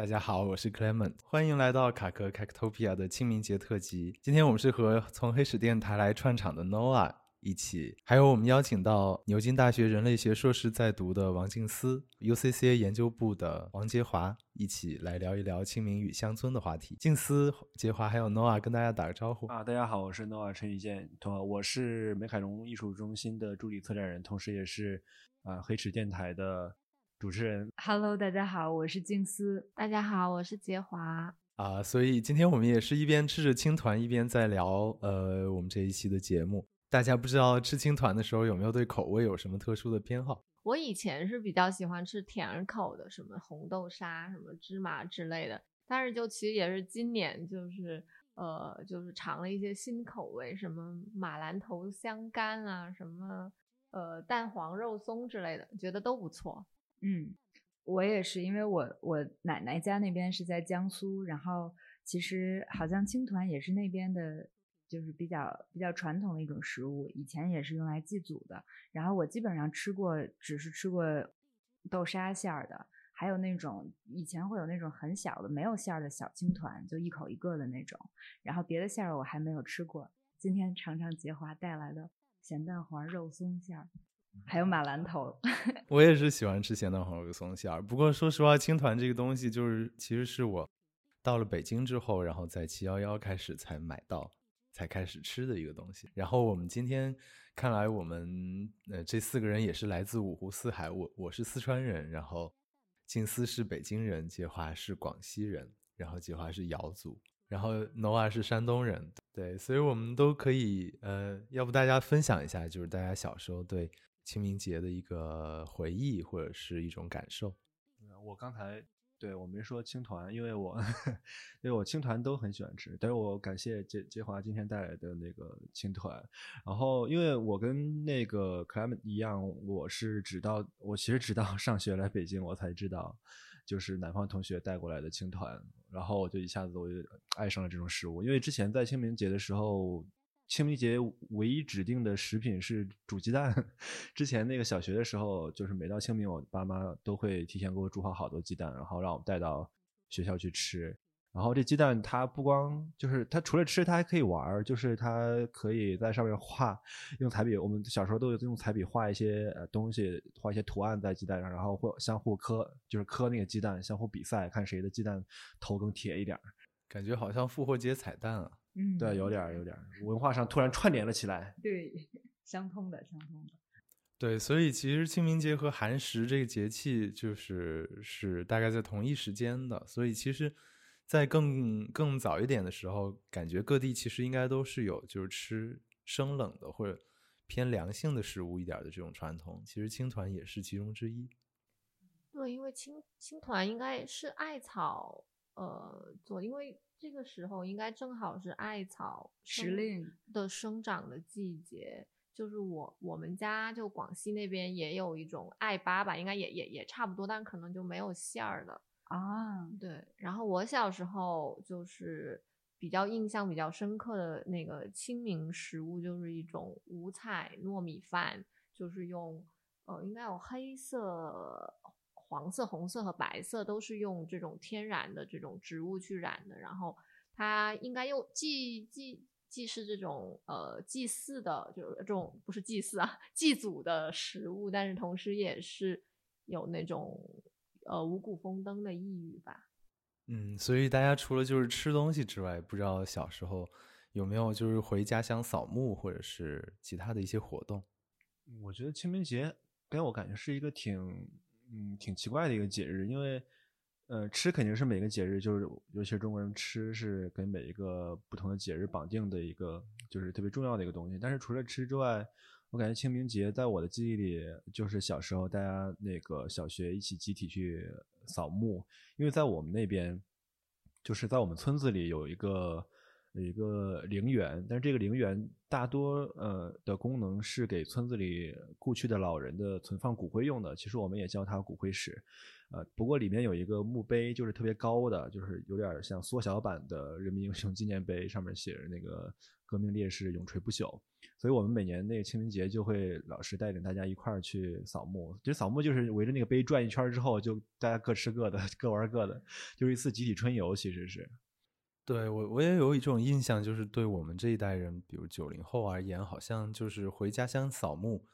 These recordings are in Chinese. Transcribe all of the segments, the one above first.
大家好，我是 Clement，欢迎来到卡壳 Cactopia 的清明节特辑。今天我们是和从黑史电台来串场的 Noah 一起，还有我们邀请到牛津大学人类学硕士在读的王静思，UCCA 研究部的王杰华，一起来聊一聊清明与乡村的话题。静思、杰华还有 Noah 跟大家打个招呼啊！大家好，我是 Noah 陈宇健，同我是美凯龙艺术中心的助理策展人，同时也是啊黑史电台的。主持人，Hello，大家好，我是静思。大家好，我是杰华。啊，所以今天我们也是一边吃着青团，一边在聊呃我们这一期的节目。大家不知道吃青团的时候有没有对口味有什么特殊的偏好？我以前是比较喜欢吃甜口的，什么红豆沙、什么芝麻之类的。但是就其实也是今年就是呃就是尝了一些新口味，什么马兰头香干啊，什么呃蛋黄肉松之类的，觉得都不错。嗯，我也是，因为我我奶奶家那边是在江苏，然后其实好像青团也是那边的，就是比较比较传统的一种食物，以前也是用来祭祖的。然后我基本上吃过，只是吃过豆沙馅儿的，还有那种以前会有那种很小的没有馅儿的小青团，就一口一个的那种。然后别的馅儿我还没有吃过，今天尝尝杰华带来的咸蛋黄肉松馅儿。还有马 兰头，我也是喜欢吃咸蛋黄肉松馅儿。不过说实话，青团这个东西，就是其实是我到了北京之后，然后在七幺幺开始才买到，才开始吃的一个东西。然后我们今天看来，我们呃这四个人也是来自五湖四海。我我是四川人，然后静思是北京人，杰华是广西人，然后杰华是瑶族，然后 Noah 是山东人。对，所以我们都可以呃，要不大家分享一下，就是大家小时候对。清明节的一个回忆或者是一种感受。我刚才对我没说青团，因为我 因为我青团都很喜欢吃。但是我感谢杰杰华今天带来的那个青团。然后因为我跟那个 Clement 一样，我是直到我其实直到上学来北京，我才知道就是南方同学带过来的青团。然后我就一下子我就爱上了这种食物，因为之前在清明节的时候。清明节唯一指定的食品是煮鸡蛋。之前那个小学的时候，就是每到清明，我爸妈都会提前给我煮好好多鸡蛋，然后让我带到学校去吃。然后这鸡蛋它不光就是它除了吃，它还可以玩儿，就是它可以在上面画，用彩笔。我们小时候都有用彩笔画一些呃东西，画一些图案在鸡蛋上，然后或相互磕，就是磕那个鸡蛋，相互比赛，看谁的鸡蛋头更铁一点。感觉好像复活节彩蛋啊。嗯，对，有点有点文化上突然串联了起来。对，相通的，相通的。对，所以其实清明节和寒食这个节气就是是大概在同一时间的。所以其实，在更更早一点的时候，感觉各地其实应该都是有就是吃生冷的或者偏凉性的食物一点的这种传统。其实青团也是其中之一。对，因为青青团应该是艾草呃做，因为。这个时候应该正好是艾草时令的生长的季节，就是我我们家就广西那边也有一种艾粑吧，应该也也也差不多，但可能就没有馅儿的啊。对，然后我小时候就是比较印象比较深刻的那个清明食物，就是一种五彩糯米饭，就是用呃应该有黑色。黄色、红色和白色都是用这种天然的这种植物去染的，然后它应该又既既既是这种呃祭祀的，就是这种不是祭祀啊，祭祖的食物，但是同时也是有那种呃五谷丰登的意义吧。嗯，所以大家除了就是吃东西之外，不知道小时候有没有就是回家乡扫墓或者是其他的一些活动？我觉得清明节给我感觉是一个挺。嗯，挺奇怪的一个节日，因为，呃，吃肯定是每个节日，就是尤其是中国人吃是跟每一个不同的节日绑定的一个，就是特别重要的一个东西。但是除了吃之外，我感觉清明节在我的记忆里，就是小时候大家那个小学一起集体去扫墓，因为在我们那边，就是在我们村子里有一个，有一个陵园，但是这个陵园大多呃的功能是给村子里故去的老人的存放骨灰用的。其实我们也叫它骨灰室，呃，不过里面有一个墓碑，就是特别高的，就是有点像缩小版的人民英雄纪念碑，上面写着那个革命烈士永垂不朽。所以我们每年那个清明节就会老师带领大家一块儿去扫墓。其实扫墓就是围着那个碑转一圈之后，就大家各吃各的，各玩各的，就是一次集体春游，其实是。对我，我也有一种印象，就是对我们这一代人，比如九零后而言，好像就是回家乡扫墓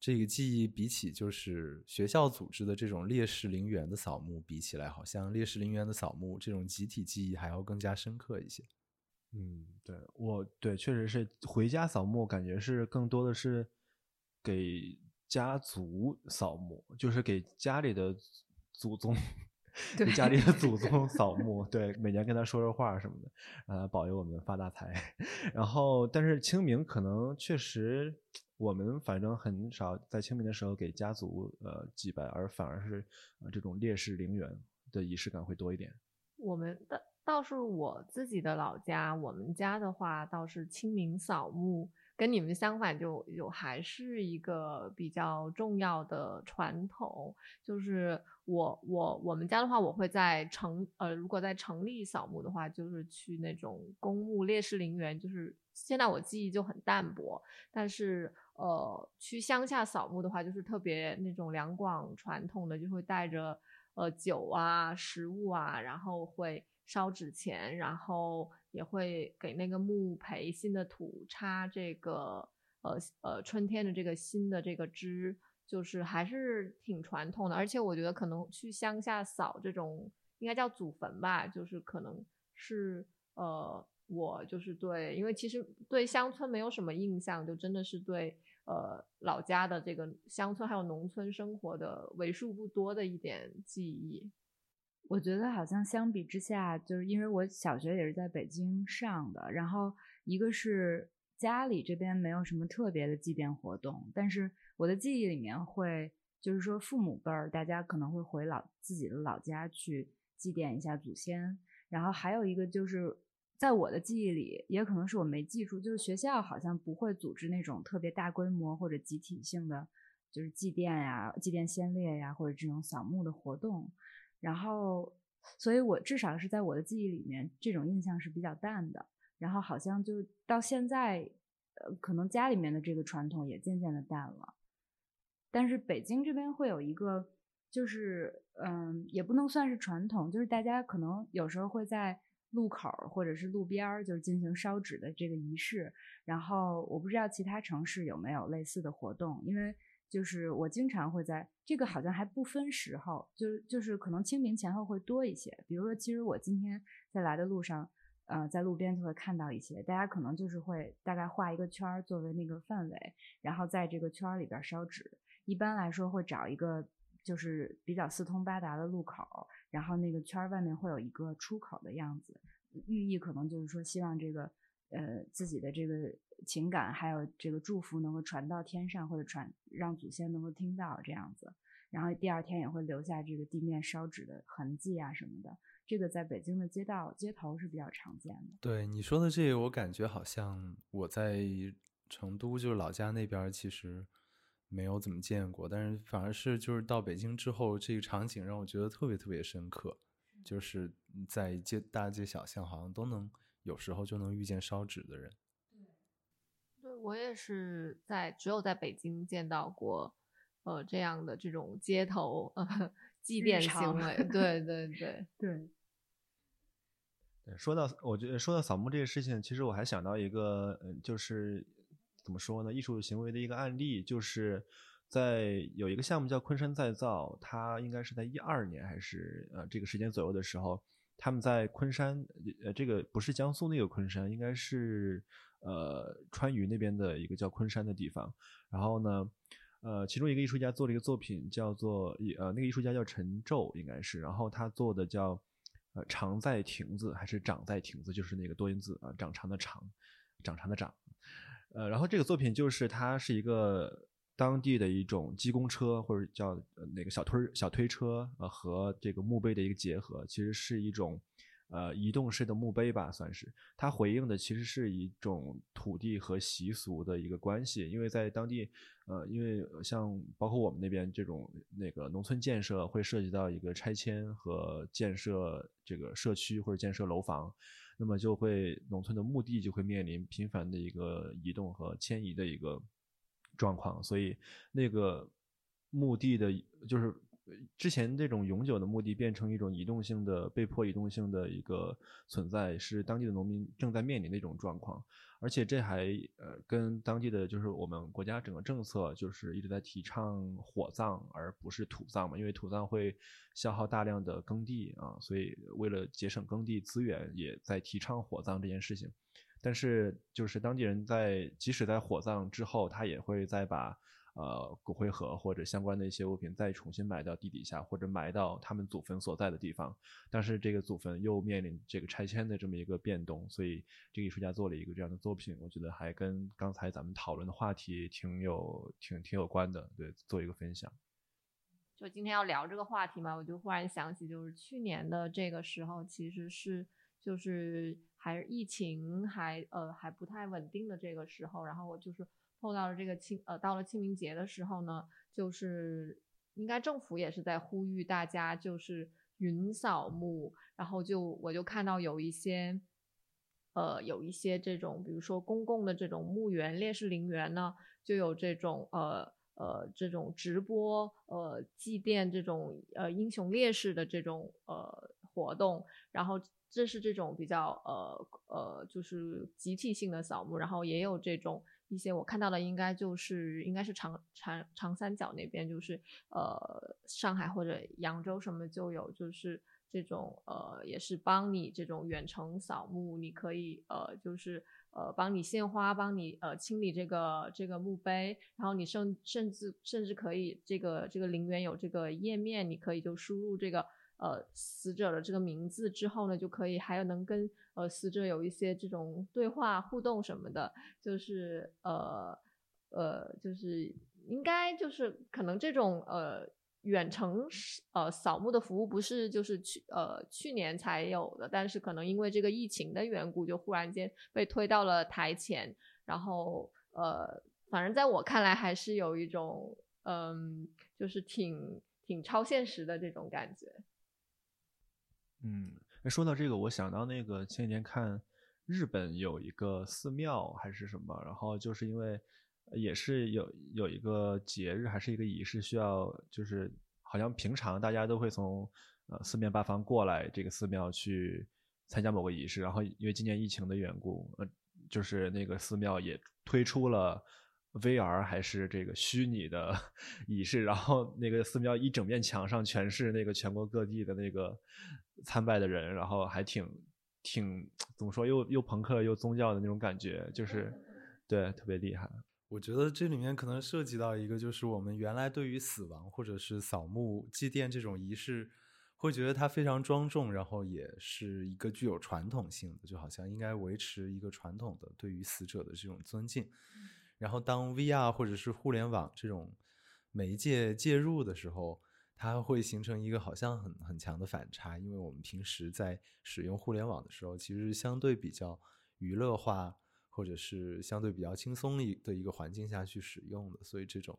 这个记忆，比起就是学校组织的这种烈士陵园的扫墓比起来，好像烈士陵园的扫墓这种集体记忆还要更加深刻一些。嗯，对我对，确实是回家扫墓，感觉是更多的是给家族扫墓，就是给家里的祖宗。给家里的祖宗扫墓，对，每年跟他说说话什么的，让他保佑我们发大财。然后，但是清明可能确实，我们反正很少在清明的时候给家族呃祭拜，而反而是呃这种烈士陵园的仪式感会多一点。我们的倒是我自己的老家，我们家的话倒是清明扫墓。跟你们相反，就有还是一个比较重要的传统，就是我我我们家的话，我会在城呃，如果在城里扫墓的话，就是去那种公墓烈士陵园，就是现在我记忆就很淡薄，但是呃，去乡下扫墓的话，就是特别那种两广传统的，就会带着呃酒啊、食物啊，然后会烧纸钱，然后。也会给那个墓培新的土，插这个呃呃春天的这个新的这个枝，就是还是挺传统的。而且我觉得可能去乡下扫这种应该叫祖坟吧，就是可能是呃我就是对，因为其实对乡村没有什么印象，就真的是对呃老家的这个乡村还有农村生活的为数不多的一点记忆。我觉得好像相比之下，就是因为我小学也是在北京上的，然后一个是家里这边没有什么特别的祭奠活动，但是我的记忆里面会，就是说父母辈儿大家可能会回老自己的老家去祭奠一下祖先，然后还有一个就是在我的记忆里，也可能是我没记住，就是学校好像不会组织那种特别大规模或者集体性的，就是祭奠呀、祭奠先烈呀或者这种扫墓的活动。然后，所以我至少是在我的记忆里面，这种印象是比较淡的。然后好像就到现在，呃，可能家里面的这个传统也渐渐的淡了。但是北京这边会有一个，就是嗯，也不能算是传统，就是大家可能有时候会在路口或者是路边儿，就是进行烧纸的这个仪式。然后我不知道其他城市有没有类似的活动，因为。就是我经常会在这个好像还不分时候，就是就是可能清明前后会多一些。比如说，其实我今天在来的路上，呃，在路边就会看到一些，大家可能就是会大概画一个圈儿作为那个范围，然后在这个圈儿里边烧纸。一般来说会找一个就是比较四通八达的路口，然后那个圈儿外面会有一个出口的样子，寓意可能就是说希望这个呃自己的这个。情感还有这个祝福能够传到天上，或者传让祖先能够听到这样子，然后第二天也会留下这个地面烧纸的痕迹啊什么的。这个在北京的街道街头是比较常见的。对你说的这个，我感觉好像我在成都就是老家那边其实没有怎么见过，但是反而是就是到北京之后，这个场景让我觉得特别特别深刻，就是在街大街小巷好像都能有时候就能遇见烧纸的人。对我也是在只有在北京见到过，呃，这样的这种街头呃 祭奠行为。对对对 对。对，说到我觉得说到扫墓这个事情，其实我还想到一个，嗯，就是怎么说呢，艺术行为的一个案例，就是在有一个项目叫昆山再造，它应该是在一二年还是呃这个时间左右的时候，他们在昆山，呃，这个不是江苏那个昆山，应该是。呃，川渝那边的一个叫昆山的地方，然后呢，呃，其中一个艺术家做了一个作品，叫做呃，那个艺术家叫陈宙，应该是，然后他做的叫呃长在亭子还是长在亭子，就是那个多音字啊，长长的长，长长的长，呃，然后这个作品就是它是一个当地的一种机工车或者叫那个小推小推车呃和这个墓碑的一个结合，其实是一种。呃移动式的墓碑吧，算是它回应的其实是一种土地和习俗的一个关系，因为在当地，呃，因为像包括我们那边这种那个农村建设会涉及到一个拆迁和建设这个社区或者建设楼房，那么就会农村的墓地就会面临频繁的一个移动和迁移的一个状况，所以那个墓地的就是。之前这种永久的墓地变成一种移动性的、被迫移动性的一个存在，是当地的农民正在面临的一种状况。而且这还呃跟当地的就是我们国家整个政策就是一直在提倡火葬而不是土葬嘛，因为土葬会消耗大量的耕地啊，所以为了节省耕地资源，也在提倡火葬这件事情。但是就是当地人在即使在火葬之后，他也会再把。呃，骨灰盒或者相关的一些物品再重新埋到地底下，或者埋到他们祖坟所在的地方。但是这个祖坟又面临这个拆迁的这么一个变动，所以这个艺术家做了一个这样的作品，我觉得还跟刚才咱们讨论的话题挺有挺挺有关的。对，做一个分享。就今天要聊这个话题嘛，我就忽然想起，就是去年的这个时候，其实是就是还是疫情还呃还不太稳定的这个时候，然后我就是。碰到了这个清呃，到了清明节的时候呢，就是应该政府也是在呼吁大家就是云扫墓，然后就我就看到有一些呃有一些这种，比如说公共的这种墓园、烈士陵园呢，就有这种呃呃这种直播呃祭奠这种呃英雄烈士的这种呃活动，然后这是这种比较呃呃就是集体性的扫墓，然后也有这种。一些我看到的应该就是应该是长长长三角那边，就是呃上海或者扬州什么就有，就是这种呃也是帮你这种远程扫墓，你可以呃就是呃帮你献花，帮你呃清理这个这个墓碑，然后你甚甚至甚至可以这个这个陵园有这个页面，你可以就输入这个。呃，死者的这个名字之后呢，就可以还有能跟呃死者有一些这种对话互动什么的，就是呃呃，就是应该就是可能这种呃远程呃扫墓的服务不是就是去呃去年才有的，但是可能因为这个疫情的缘故，就忽然间被推到了台前，然后呃，反正在我看来还是有一种嗯，就是挺挺超现实的这种感觉。嗯，说到这个，我想到那个前几天看日本有一个寺庙还是什么，然后就是因为也是有有一个节日还是一个仪式需要，就是好像平常大家都会从呃四面八方过来这个寺庙去参加某个仪式，然后因为今年疫情的缘故，呃，就是那个寺庙也推出了 VR 还是这个虚拟的 仪式，然后那个寺庙一整面墙上全是那个全国各地的那个。参拜的人，然后还挺挺怎么说，又又朋克又宗教的那种感觉，就是对，特别厉害。我觉得这里面可能涉及到一个，就是我们原来对于死亡或者是扫墓祭奠这种仪式，会觉得它非常庄重，然后也是一个具有传统性的，就好像应该维持一个传统的对于死者的这种尊敬。然后当 VR 或者是互联网这种媒介介入的时候。它会形成一个好像很很强的反差，因为我们平时在使用互联网的时候，其实相对比较娱乐化，或者是相对比较轻松一的一个环境下去使用的，所以这种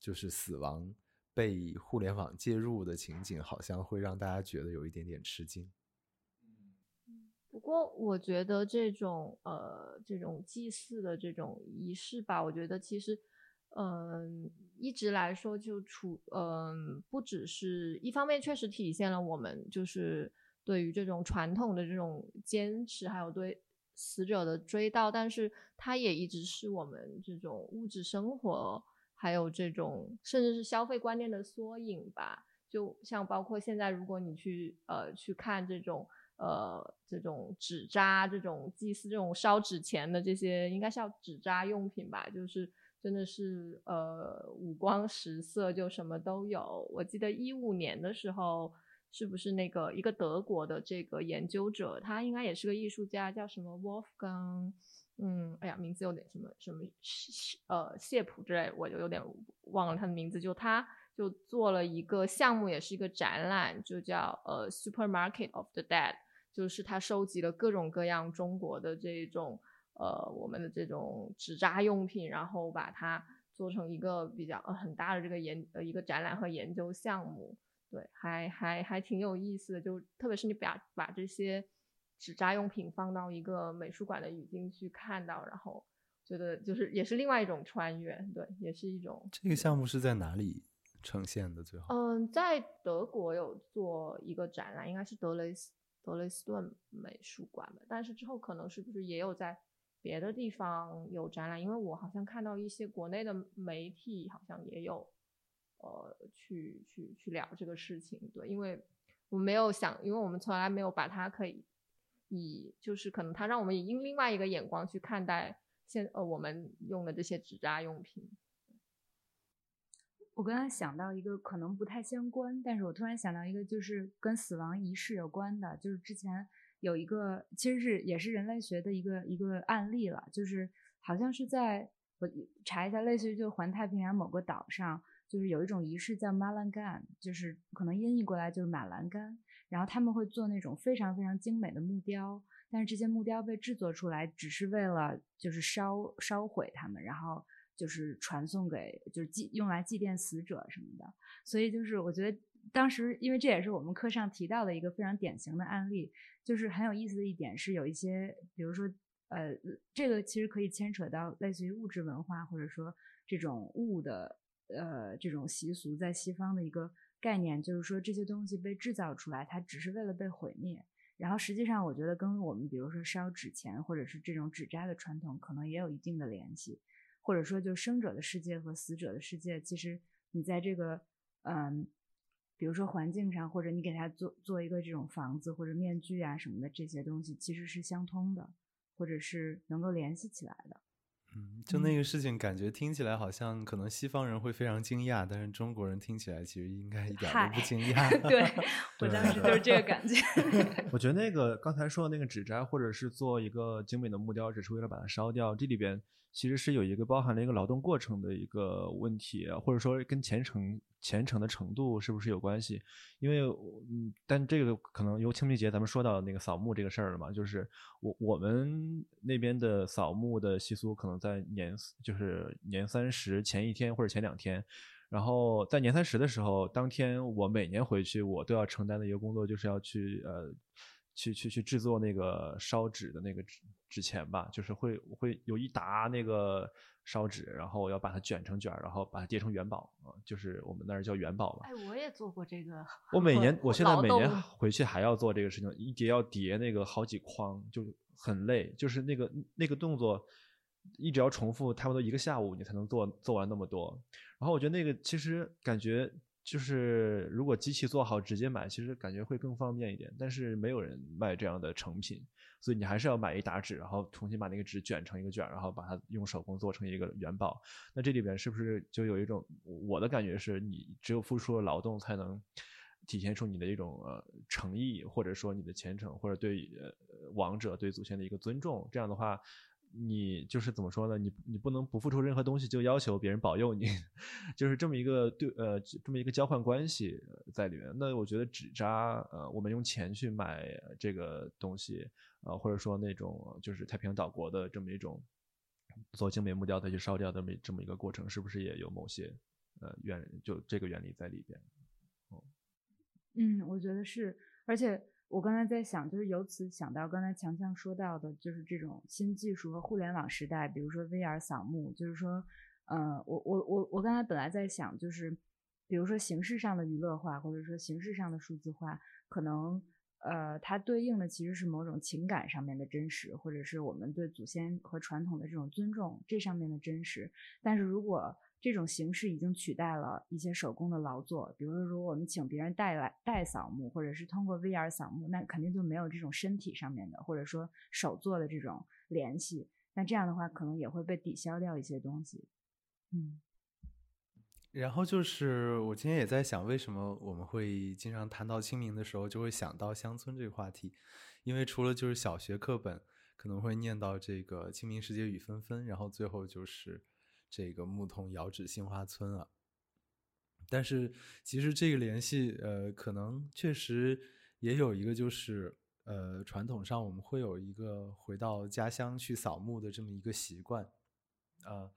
就是死亡被互联网介入的情景，好像会让大家觉得有一点点吃惊。不过我觉得这种呃这种祭祀的这种仪式吧，我觉得其实。嗯，一直来说就处嗯，不只是一方面，确实体现了我们就是对于这种传统的这种坚持，还有对死者的追悼，但是它也一直是我们这种物质生活，还有这种甚至是消费观念的缩影吧。就像包括现在，如果你去呃去看这种呃这种纸扎、这种祭祀、这种烧纸钱的这些，应该是要纸扎用品吧，就是。真的是呃五光十色，就什么都有。我记得一五年的时候，是不是那个一个德国的这个研究者，他应该也是个艺术家，叫什么 Wolfgang，嗯，哎呀，名字有点什么什么呃谢普之类，我就有点忘了他的名字。就他就做了一个项目，也是一个展览，就叫呃 Supermarket of the Dead。就是他收集了各种各样中国的这种呃我们的这种纸扎用品，然后把它做成一个比较呃很大的这个研呃一个展览和研究项目。对，还还还挺有意思的，就特别是你把把这些纸扎用品放到一个美术馆的语境去看到，然后觉得就是也是另外一种穿越，对，也是一种。这个项目是在哪里呈现的？最后，嗯，在德国有做一个展览，应该是德雷斯德雷斯顿美术馆吧，但是之后可能是不是也有在别的地方有展览？因为我好像看到一些国内的媒体好像也有。呃，去去去聊这个事情，对，因为我没有想，因为我们从来没有把它可以以，就是可能它让我们以另外一个眼光去看待现呃我们用的这些纸扎用品。我刚才想到一个可能不太相关，但是我突然想到一个，就是跟死亡仪式有关的，就是之前有一个其实是也是人类学的一个一个案例了，就是好像是在我查一下，类似于就环太平洋某个岛上。就是有一种仪式叫马兰干，就是可能音译过来就是马栏干。然后他们会做那种非常非常精美的木雕，但是这些木雕被制作出来只是为了就是烧烧毁它们，然后就是传送给就是祭用来祭奠死者什么的。所以就是我觉得当时因为这也是我们课上提到的一个非常典型的案例，就是很有意思的一点是有一些比如说呃这个其实可以牵扯到类似于物质文化或者说这种物的。呃，这种习俗在西方的一个概念，就是说这些东西被制造出来，它只是为了被毁灭。然后实际上，我觉得跟我们比如说烧纸钱或者是这种纸扎的传统，可能也有一定的联系。或者说，就生者的世界和死者的世界，其实你在这个嗯，比如说环境上，或者你给他做做一个这种房子或者面具啊什么的，这些东西其实是相通的，或者是能够联系起来的。嗯，就那个事情，感觉听起来好像可能西方人会非常惊讶，但是中国人听起来其实应该一点都不惊讶。对，我当时就是这个感觉。我觉得那个刚才说的那个纸扎，或者是做一个精美的木雕，只是为了把它烧掉，这里边。其实是有一个包含了一个劳动过程的一个问题，或者说跟虔诚虔诚的程度是不是有关系？因为嗯，但这个可能由清明节咱们说到那个扫墓这个事儿了嘛，就是我我们那边的扫墓的习俗可能在年就是年三十前一天或者前两天，然后在年三十的时候，当天我每年回去我都要承担的一个工作就是要去呃。去去去制作那个烧纸的那个纸纸钱吧，就是会会有一沓那个烧纸，然后要把它卷成卷儿，然后把它叠成元宝啊，就是我们那儿叫元宝吧。哎，我也做过这个。我每年，我现在每年回去还要做这个事情，一叠要叠那个好几筐，就很累，就是那个那个动作一直要重复，差不多一个下午你才能做做完那么多。然后我觉得那个其实感觉。就是如果机器做好直接买，其实感觉会更方便一点。但是没有人卖这样的成品，所以你还是要买一沓纸，然后重新把那个纸卷成一个卷，然后把它用手工做成一个元宝。那这里边是不是就有一种我的感觉是，你只有付出了劳动，才能体现出你的一种呃诚意，或者说你的虔诚，或者对呃王者、对祖先的一个尊重。这样的话。你就是怎么说呢？你你不能不付出任何东西就要求别人保佑你，就是这么一个对呃这么一个交换关系在里面。那我觉得纸扎呃，我们用钱去买这个东西呃，或者说那种就是太平洋岛国的这么一种做精美木雕再去烧掉的这么这么一个过程，是不是也有某些呃原就这个原理在里边？哦，嗯，我觉得是，而且。我刚才在想，就是由此想到刚才强强说到的，就是这种新技术和互联网时代，比如说 VR 扫墓，就是说，呃，我我我我刚才本来在想，就是比如说形式上的娱乐化，或者说形式上的数字化，可能呃，它对应的其实是某种情感上面的真实，或者是我们对祖先和传统的这种尊重这上面的真实。但是如果这种形式已经取代了一些手工的劳作，比如说，如果我们请别人代来代扫墓，或者是通过 VR 扫墓，那肯定就没有这种身体上面的，或者说手做的这种联系。那这样的话，可能也会被抵消掉一些东西。嗯。然后就是我今天也在想，为什么我们会经常谈到清明的时候，就会想到乡村这个话题？因为除了就是小学课本可能会念到这个“清明时节雨纷纷”，然后最后就是。这个牧童遥指杏花村啊，但是其实这个联系，呃，可能确实也有一个，就是呃，传统上我们会有一个回到家乡去扫墓的这么一个习惯，啊，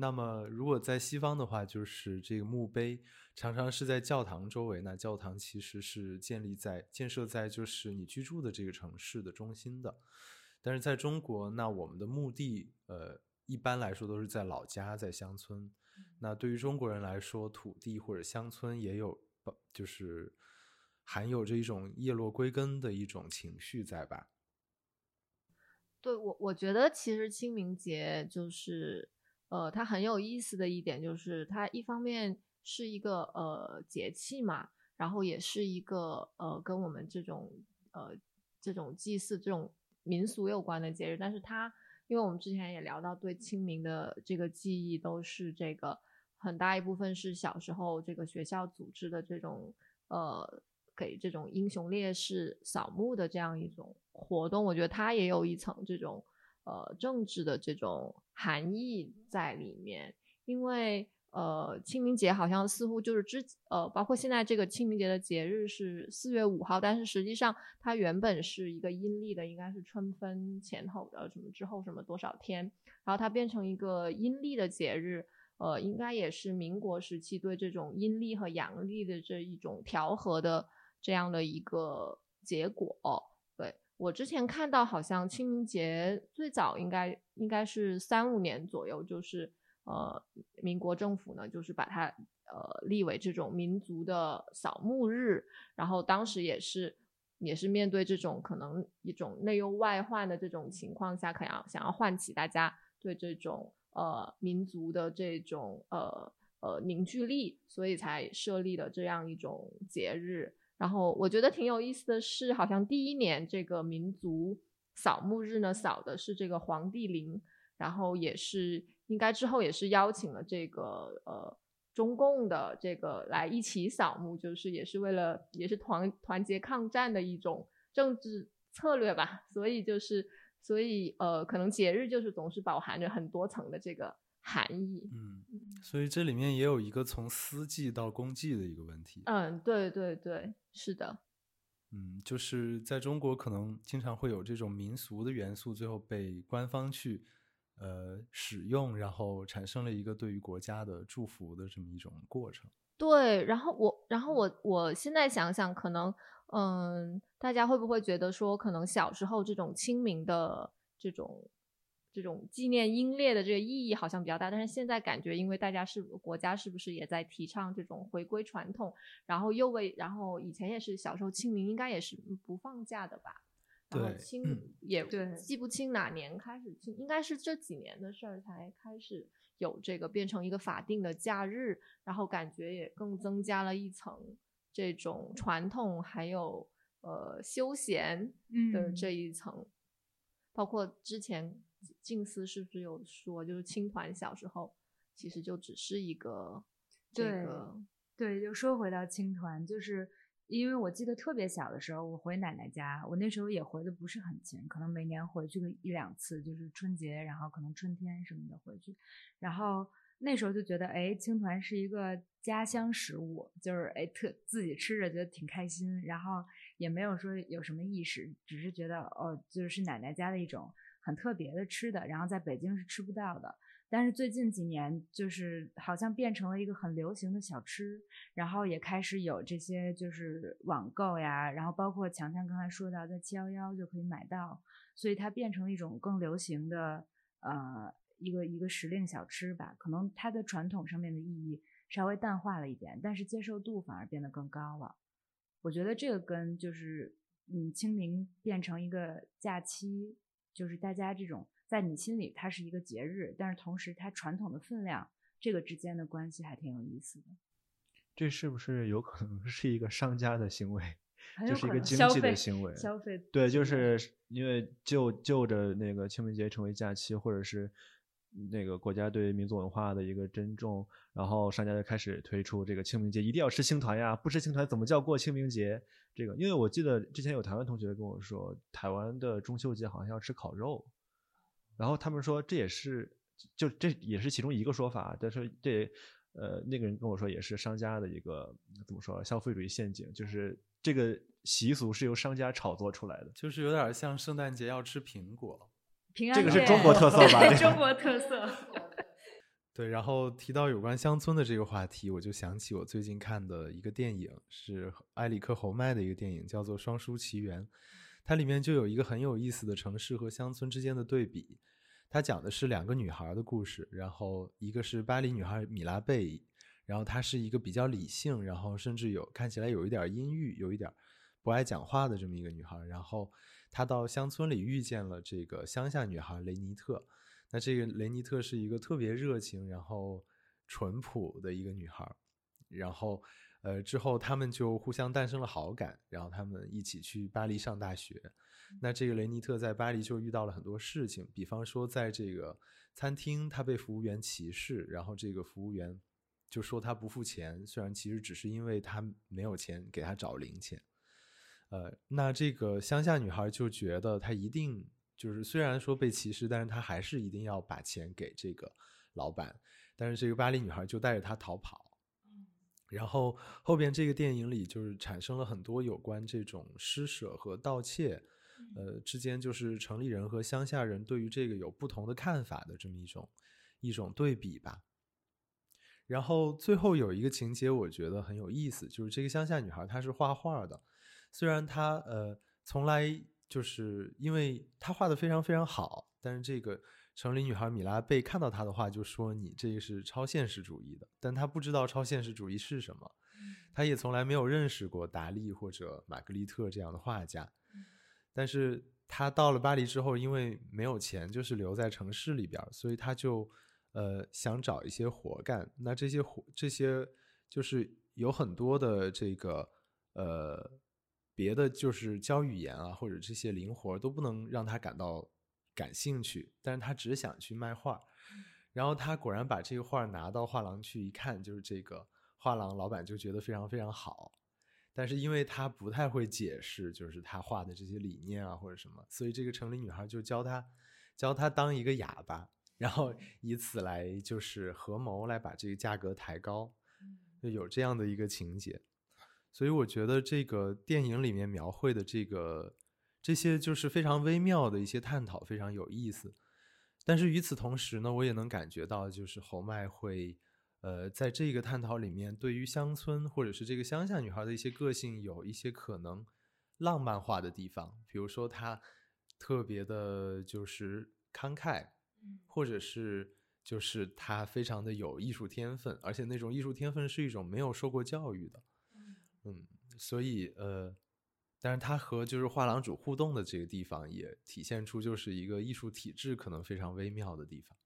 那么如果在西方的话，就是这个墓碑常常是在教堂周围，那教堂其实是建立在建设在就是你居住的这个城市的中心的，但是在中国，那我们的墓地，呃，一般来说都是在老家，在乡村。那对于中国人来说，土地或者乡村也有，就是含有着一种叶落归根的一种情绪在吧？对我，我觉得其实清明节就是，呃，它很有意思的一点就是，它一方面是一个呃节气嘛，然后也是一个呃跟我们这种呃这种祭祀这种民俗有关的节日，但是它。因为我们之前也聊到，对清明的这个记忆都是这个很大一部分是小时候这个学校组织的这种呃给这种英雄烈士扫墓的这样一种活动，我觉得它也有一层这种呃政治的这种含义在里面，因为。呃，清明节好像似乎就是之呃，包括现在这个清明节的节日是四月五号，但是实际上它原本是一个阴历的，应该是春分前后的什么之后什么多少天，然后它变成一个阴历的节日，呃，应该也是民国时期对这种阴历和阳历的这一种调和的这样的一个结果。我之前看到，好像清明节最早应该应该是三五年左右，就是。呃，民国政府呢，就是把它呃立为这种民族的扫墓日，然后当时也是也是面对这种可能一种内忧外患的这种情况下，可要想要唤起大家对这种呃民族的这种呃呃凝聚力，所以才设立了这样一种节日。然后我觉得挺有意思的是，好像第一年这个民族扫墓日呢，扫的是这个黄帝陵，然后也是。应该之后也是邀请了这个呃中共的这个来一起扫墓，就是也是为了也是团团结抗战的一种政治策略吧。所以就是所以呃可能节日就是总是饱含着很多层的这个含义。嗯，所以这里面也有一个从私祭到公祭的一个问题。嗯，对对对，是的。嗯，就是在中国可能经常会有这种民俗的元素，最后被官方去。呃，使用然后产生了一个对于国家的祝福的这么一种过程。对，然后我，然后我，我现在想想，可能，嗯，大家会不会觉得说，可能小时候这种清明的这种这种纪念英烈的这个意义好像比较大，但是现在感觉，因为大家是国家是不是也在提倡这种回归传统，然后又为，然后以前也是小时候清明应该也是不放假的吧？然后清也记不清哪年开始清，应该是这几年的事儿才开始有这个变成一个法定的假日，然后感觉也更增加了一层这种传统，还有呃休闲的这一层。包括之前静思是不是有说，就是青团小时候其实就只是一个这个对，就说回到青团就是。因为我记得特别小的时候，我回奶奶家，我那时候也回的不是很勤，可能每年回去个一两次，就是春节，然后可能春天什么的回去，然后那时候就觉得，哎，青团是一个家乡食物，就是哎特自己吃着觉得挺开心，然后也没有说有什么意识，只是觉得哦，就是奶奶家的一种很特别的吃的，然后在北京是吃不到的。但是最近几年，就是好像变成了一个很流行的小吃，然后也开始有这些就是网购呀，然后包括强强刚才说到在七幺幺就可以买到，所以它变成了一种更流行的呃一个一个时令小吃吧。可能它的传统上面的意义稍微淡化了一点，但是接受度反而变得更高了。我觉得这个跟就是嗯清明变成一个假期，就是大家这种。在你心里，它是一个节日，但是同时它传统的分量，这个之间的关系还挺有意思的。这是不是有可能是一个商家的行为，就是一个经济的行为？消费对，就是因为就就着那个清明节成为假期，或者是那个国家对民族文化的一个珍重，然后商家就开始推出这个清明节一定要吃青团呀，不吃青团怎么叫过清明节？这个，因为我记得之前有台湾同学跟我说，台湾的中秋节好像要吃烤肉。然后他们说这也是，就这也是其中一个说法。但是这，呃，那个人跟我说也是商家的一个怎么说消费主义陷阱，就是这个习俗是由商家炒作出来的。就是有点像圣诞节要吃苹果。平安这个是夜中国特色吧 中国特色。对，然后提到有关乡村的这个话题，我就想起我最近看的一个电影，是埃里克侯麦的一个电影，叫做《双姝奇缘》。它里面就有一个很有意思的城市和乡村之间的对比。它讲的是两个女孩的故事，然后一个是巴黎女孩米拉贝，然后她是一个比较理性，然后甚至有看起来有一点阴郁，有一点不爱讲话的这么一个女孩。然后她到乡村里遇见了这个乡下女孩雷尼特。那这个雷尼特是一个特别热情，然后淳朴的一个女孩，然后呃之后他们就互相诞生了好感，然后他们一起去巴黎上大学。那这个雷尼特在巴黎就遇到了很多事情，比方说在这个餐厅，他被服务员歧视，然后这个服务员就说他不付钱，虽然其实只是因为他没有钱给他找零钱。呃，那这个乡下女孩就觉得她一定就是虽然说被歧视，但是她还是一定要把钱给这个老板。但是这个巴黎女孩就带着她逃跑。然后后边这个电影里就是产生了很多有关这种施舍和盗窃，呃之间就是城里人和乡下人对于这个有不同的看法的这么一种一种对比吧。然后最后有一个情节，我觉得很有意思，就是这个乡下女孩她是画画的，虽然他呃从来就是因为他画的非常非常好，但是这个城里女孩米拉贝看到他的话就说你这个是超现实主义的，但她不知道超现实主义是什么，她也从来没有认识过达利或者玛格丽特这样的画家，但是她到了巴黎之后，因为没有钱，就是留在城市里边，所以她就呃想找一些活干。那这些活这些就是有很多的这个呃别的就是教语言啊或者这些零活都不能让他感到感兴趣，但是他只想去卖画。然后他果然把这个画拿到画廊去一看，就是这个画廊老板就觉得非常非常好。但是因为他不太会解释，就是他画的这些理念啊或者什么，所以这个城里女孩就教他，教他当一个哑巴，然后以此来就是合谋来把这个价格抬高，就有这样的一个情节。所以我觉得这个电影里面描绘的这个这些就是非常微妙的一些探讨，非常有意思。但是与此同时呢，我也能感觉到，就是侯麦会，呃，在这个探讨里面，对于乡村或者是这个乡下女孩的一些个性，有一些可能浪漫化的地方。比如说，她特别的就是慷慨，或者是就是她非常的有艺术天分，而且那种艺术天分是一种没有受过教育的。嗯，所以呃，但是他和就是画廊主互动的这个地方，也体现出就是一个艺术体制可能非常微妙的地方。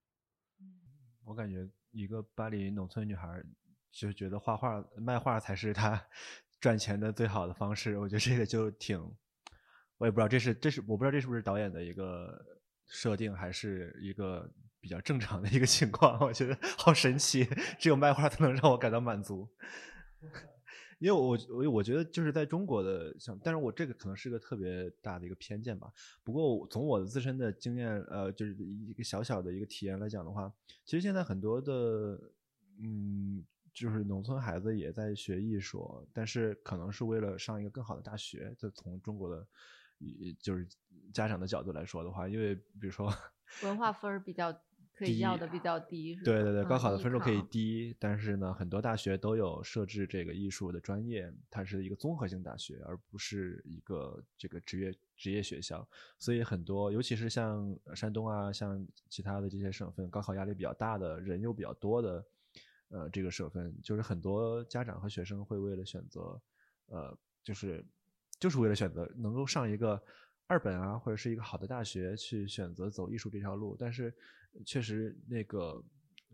我感觉一个巴黎农村女孩就觉得画画卖画才是她 赚钱的最好的方式，我觉得这个就挺，我也不知道这是这是我不知道这是不是导演的一个设定，还是一个比较正常的一个情况，我觉得好神奇，只有卖画才能让我感到满足。因为我我我觉得就是在中国的像，但是我这个可能是个特别大的一个偏见吧。不过从我的自身的经验，呃，就是一个小小的一个体验来讲的话，其实现在很多的，嗯，就是农村孩子也在学艺术，但是可能是为了上一个更好的大学。就从中国的，就是家长的角度来说的话，因为比如说文化分儿比较可以低要的比较低，对对对，高考的分数可以考低，但是呢，很多大学都有设置这个艺术的专业，它是一个综合性大学，而不是一个这个职业职业学校。所以很多，尤其是像呃山东啊，像其他的这些省份，高考压力比较大的，人又比较多的，呃，这个省份，就是很多家长和学生会为了选择，呃，就是就是为了选择能够上一个二本啊，或者是一个好的大学，去选择走艺术这条路。但是确实那个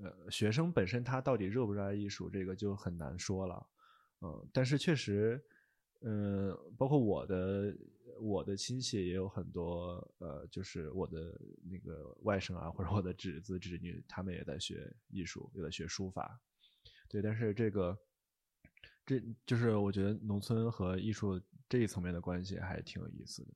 呃，学生本身他到底热不热爱艺术，这个就很难说了。嗯，但是确实，嗯，包括我的我的亲戚也有很多，呃，就是我的那个外甥啊，或者我的侄子侄女，他们也在学艺术，也在学书法。对，但是这个，这就是我觉得农村和艺术这一层面的关系还挺有意思的。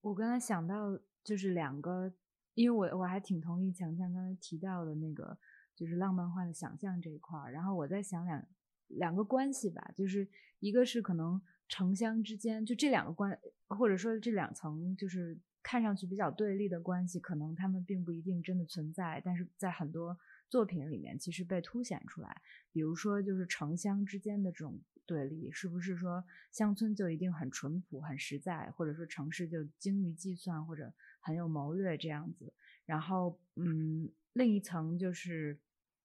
我刚才想到就是两个，因为我我还挺同意强强刚才提到的那个，就是浪漫化的想象这一块儿。然后我在想两两个关系吧，就是一个是可能城乡之间，就这两个关，或者说这两层就是看上去比较对立的关系，可能他们并不一定真的存在，但是在很多作品里面其实被凸显出来。比如说，就是城乡之间的这种对立，是不是说乡村就一定很淳朴、很实在，或者说城市就精于计算或者很有谋略这样子？然后，嗯，另一层就是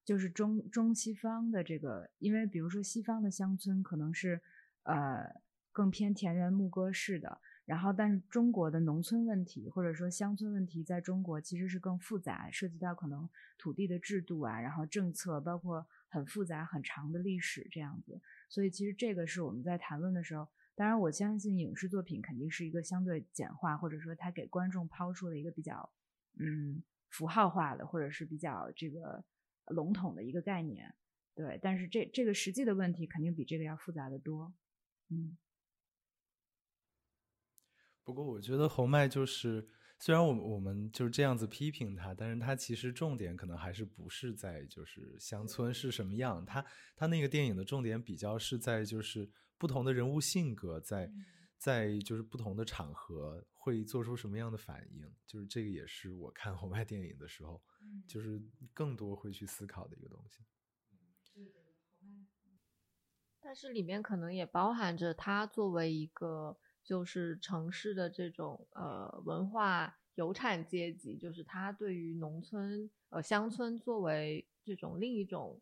就是中中西方的这个，因为比如说西方的乡村可能是呃更偏田园牧歌式的，然后但是中国的农村问题或者说乡村问题，在中国其实是更复杂，涉及到可能土地的制度啊，然后政策，包括很复杂很长的历史这样子。所以其实这个是我们在谈论的时候，当然我相信影视作品肯定是一个相对简化，或者说它给观众抛出了一个比较嗯符号化的，或者是比较这个笼统的一个概念。对，但是这这个实际的问题肯定比这个要复杂的多。嗯。不过我觉得侯麦就是，虽然我们我们就是这样子批评他，但是他其实重点可能还是不是在就是乡村是什么样，他他那个电影的重点比较是在就是不同的人物性格在在就是不同的场合会做出什么样的反应，就是这个也是我看红外电影的时候，就是更多会去思考的一个东西。但是里面可能也包含着他作为一个。就是城市的这种呃文化有产阶级，就是他对于农村呃乡村作为这种另一种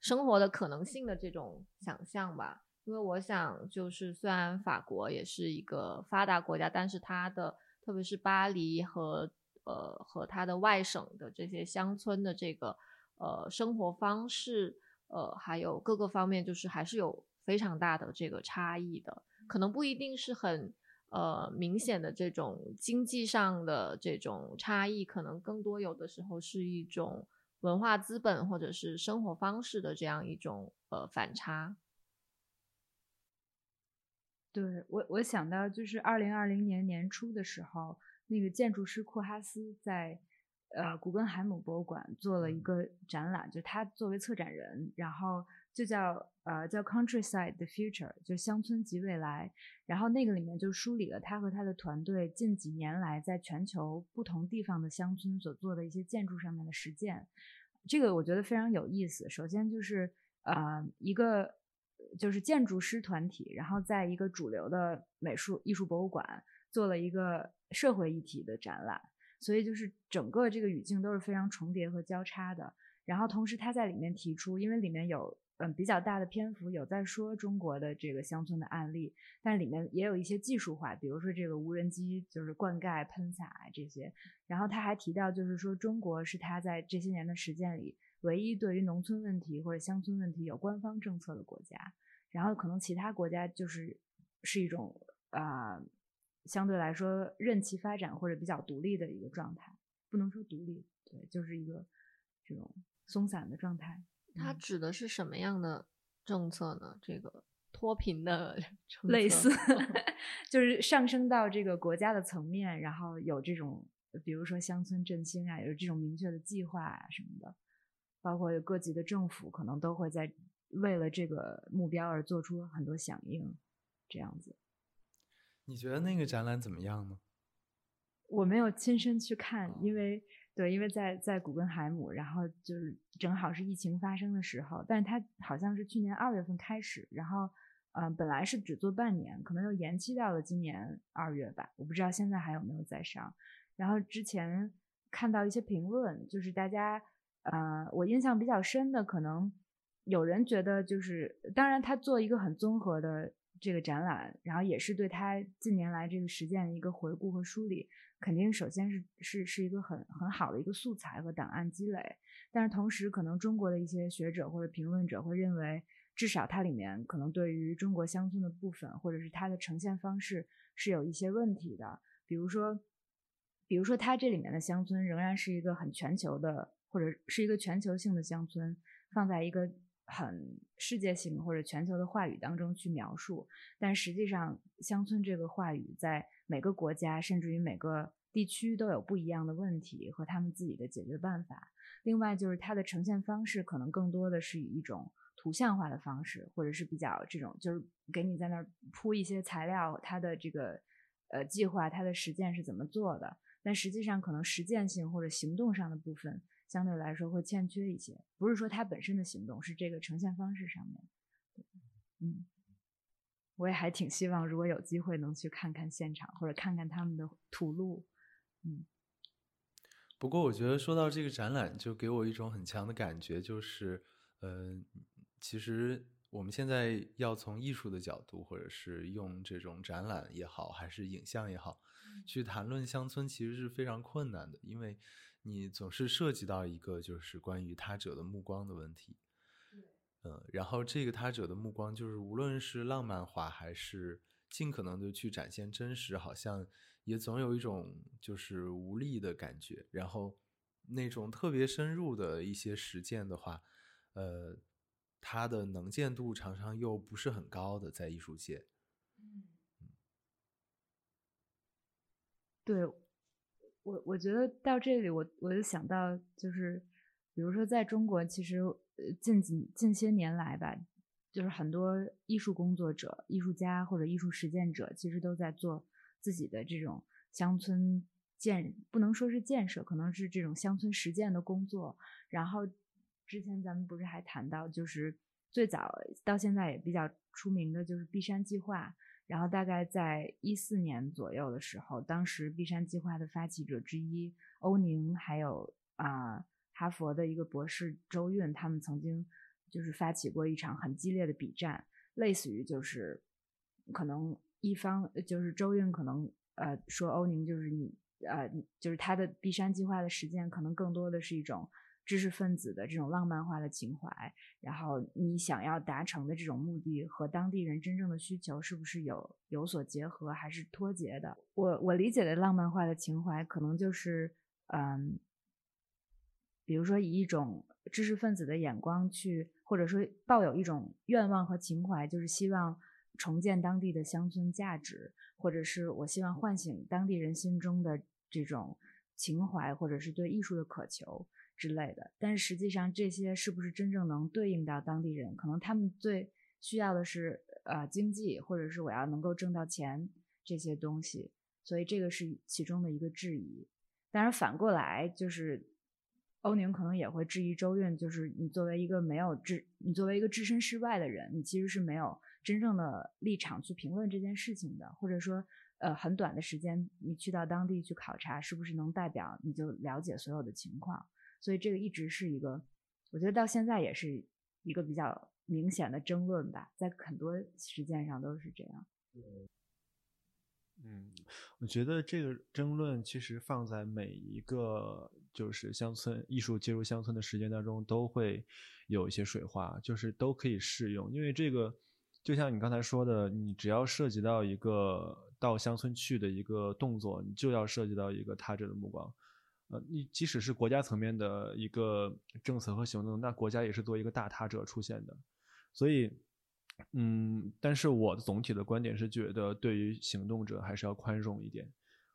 生活的可能性的这种想象吧。因为我想，就是虽然法国也是一个发达国家，但是它的特别是巴黎和呃和它的外省的这些乡村的这个呃生活方式，呃还有各个方面，就是还是有非常大的这个差异的。可能不一定是很呃明显的这种经济上的这种差异，可能更多有的时候是一种文化资本或者是生活方式的这样一种呃反差。对我，我想到就是二零二零年年初的时候，那个建筑师库哈斯在呃古根海姆博物馆做了一个展览，就他作为策展人，然后。就叫呃叫 Countryside the Future，就乡村及未来。然后那个里面就梳理了他和他的团队近几年来在全球不同地方的乡村所做的一些建筑上面的实践。这个我觉得非常有意思。首先就是呃一个就是建筑师团体，然后在一个主流的美术艺术博物馆做了一个社会议题的展览，所以就是整个这个语境都是非常重叠和交叉的。然后同时他在里面提出，因为里面有。嗯，比较大的篇幅有在说中国的这个乡村的案例，但里面也有一些技术化，比如说这个无人机就是灌溉、喷洒这些。然后他还提到，就是说中国是他在这些年的实践里唯一对于农村问题或者乡村问题有官方政策的国家。然后可能其他国家就是是一种啊相对来说任其发展或者比较独立的一个状态，不能说独立，对，就是一个这种松散的状态。它指的是什么样的政策呢？这个脱贫的 类似，就是上升到这个国家的层面，然后有这种，比如说乡村振兴啊，有这种明确的计划啊什么的，包括各级的政府可能都会在为了这个目标而做出很多响应，这样子。你觉得那个展览怎么样呢？我没有亲身去看，因为。对，因为在在古根海姆，然后就是正好是疫情发生的时候，但是它好像是去年二月份开始，然后，嗯，本来是只做半年，可能又延期到了今年二月吧，我不知道现在还有没有在上。然后之前看到一些评论，就是大家，呃，我印象比较深的，可能有人觉得就是，当然他做一个很综合的这个展览，然后也是对他近年来这个实践的一个回顾和梳理。肯定首先是是是一个很很好的一个素材和档案积累，但是同时可能中国的一些学者或者评论者会认为，至少它里面可能对于中国乡村的部分或者是它的呈现方式是有一些问题的，比如说，比如说它这里面的乡村仍然是一个很全球的或者是一个全球性的乡村，放在一个很世界性或者全球的话语当中去描述，但实际上乡村这个话语在。每个国家甚至于每个地区都有不一样的问题和他们自己的解决办法。另外，就是它的呈现方式可能更多的是以一种图像化的方式，或者是比较这种，就是给你在那儿铺一些材料，它的这个呃计划，它的实践是怎么做的，但实际上可能实践性或者行动上的部分相对来说会欠缺一些，不是说它本身的行动，是这个呈现方式上面。嗯，我也还挺希望，如果有机会能去看看现场，或者看看他们的土路。嗯。不过我觉得说到这个展览，就给我一种很强的感觉，就是，呃，其实我们现在要从艺术的角度，或者是用这种展览也好，还是影像也好，去谈论乡村，其实是非常困难的，因为你总是涉及到一个就是关于他者的目光的问题。嗯，然后这个他者的目光，就是无论是浪漫化，还是尽可能的去展现真实，好像。也总有一种就是无力的感觉，然后那种特别深入的一些实践的话，呃，它的能见度常常又不是很高的，在艺术界。嗯，对我，我觉得到这里，我我就想到，就是比如说，在中国，其实近几近些年来吧，就是很多艺术工作者、艺术家或者艺术实践者，其实都在做。自己的这种乡村建，不能说是建设，可能是这种乡村实践的工作。然后之前咱们不是还谈到，就是最早到现在也比较出名的，就是碧山计划。然后大概在一四年左右的时候，当时碧山计划的发起者之一欧宁，还有啊哈佛的一个博士周韵，他们曾经就是发起过一场很激烈的比战，类似于就是可能。一方就是周韵，可能呃说欧宁就是你呃就是他的碧山计划的实践，可能更多的是一种知识分子的这种浪漫化的情怀。然后你想要达成的这种目的和当地人真正的需求是不是有有所结合，还是脱节的？我我理解的浪漫化的情怀，可能就是嗯，比如说以一种知识分子的眼光去，或者说抱有一种愿望和情怀，就是希望。重建当地的乡村价值，或者是我希望唤醒当地人心中的这种情怀，或者是对艺术的渴求之类的。但是实际上，这些是不是真正能对应到当地人？可能他们最需要的是呃经济，或者是我要能够挣到钱这些东西。所以这个是其中的一个质疑。当然反过来，就是欧宁可能也会质疑周运，就是你作为一个没有置，你作为一个置身事外的人，你其实是没有。真正的立场去评论这件事情的，或者说，呃，很短的时间你去到当地去考察，是不是能代表你就了解所有的情况？所以这个一直是一个，我觉得到现在也是一个比较明显的争论吧，在很多实践上都是这样。嗯，我觉得这个争论其实放在每一个就是乡村艺术介入乡村的实践当中，都会有一些水花，就是都可以适用，因为这个。就像你刚才说的，你只要涉及到一个到乡村去的一个动作，你就要涉及到一个他者的目光。呃，你即使是国家层面的一个政策和行动，那国家也是作为一个大他者出现的。所以，嗯，但是我总体的观点是觉得，对于行动者还是要宽容一点。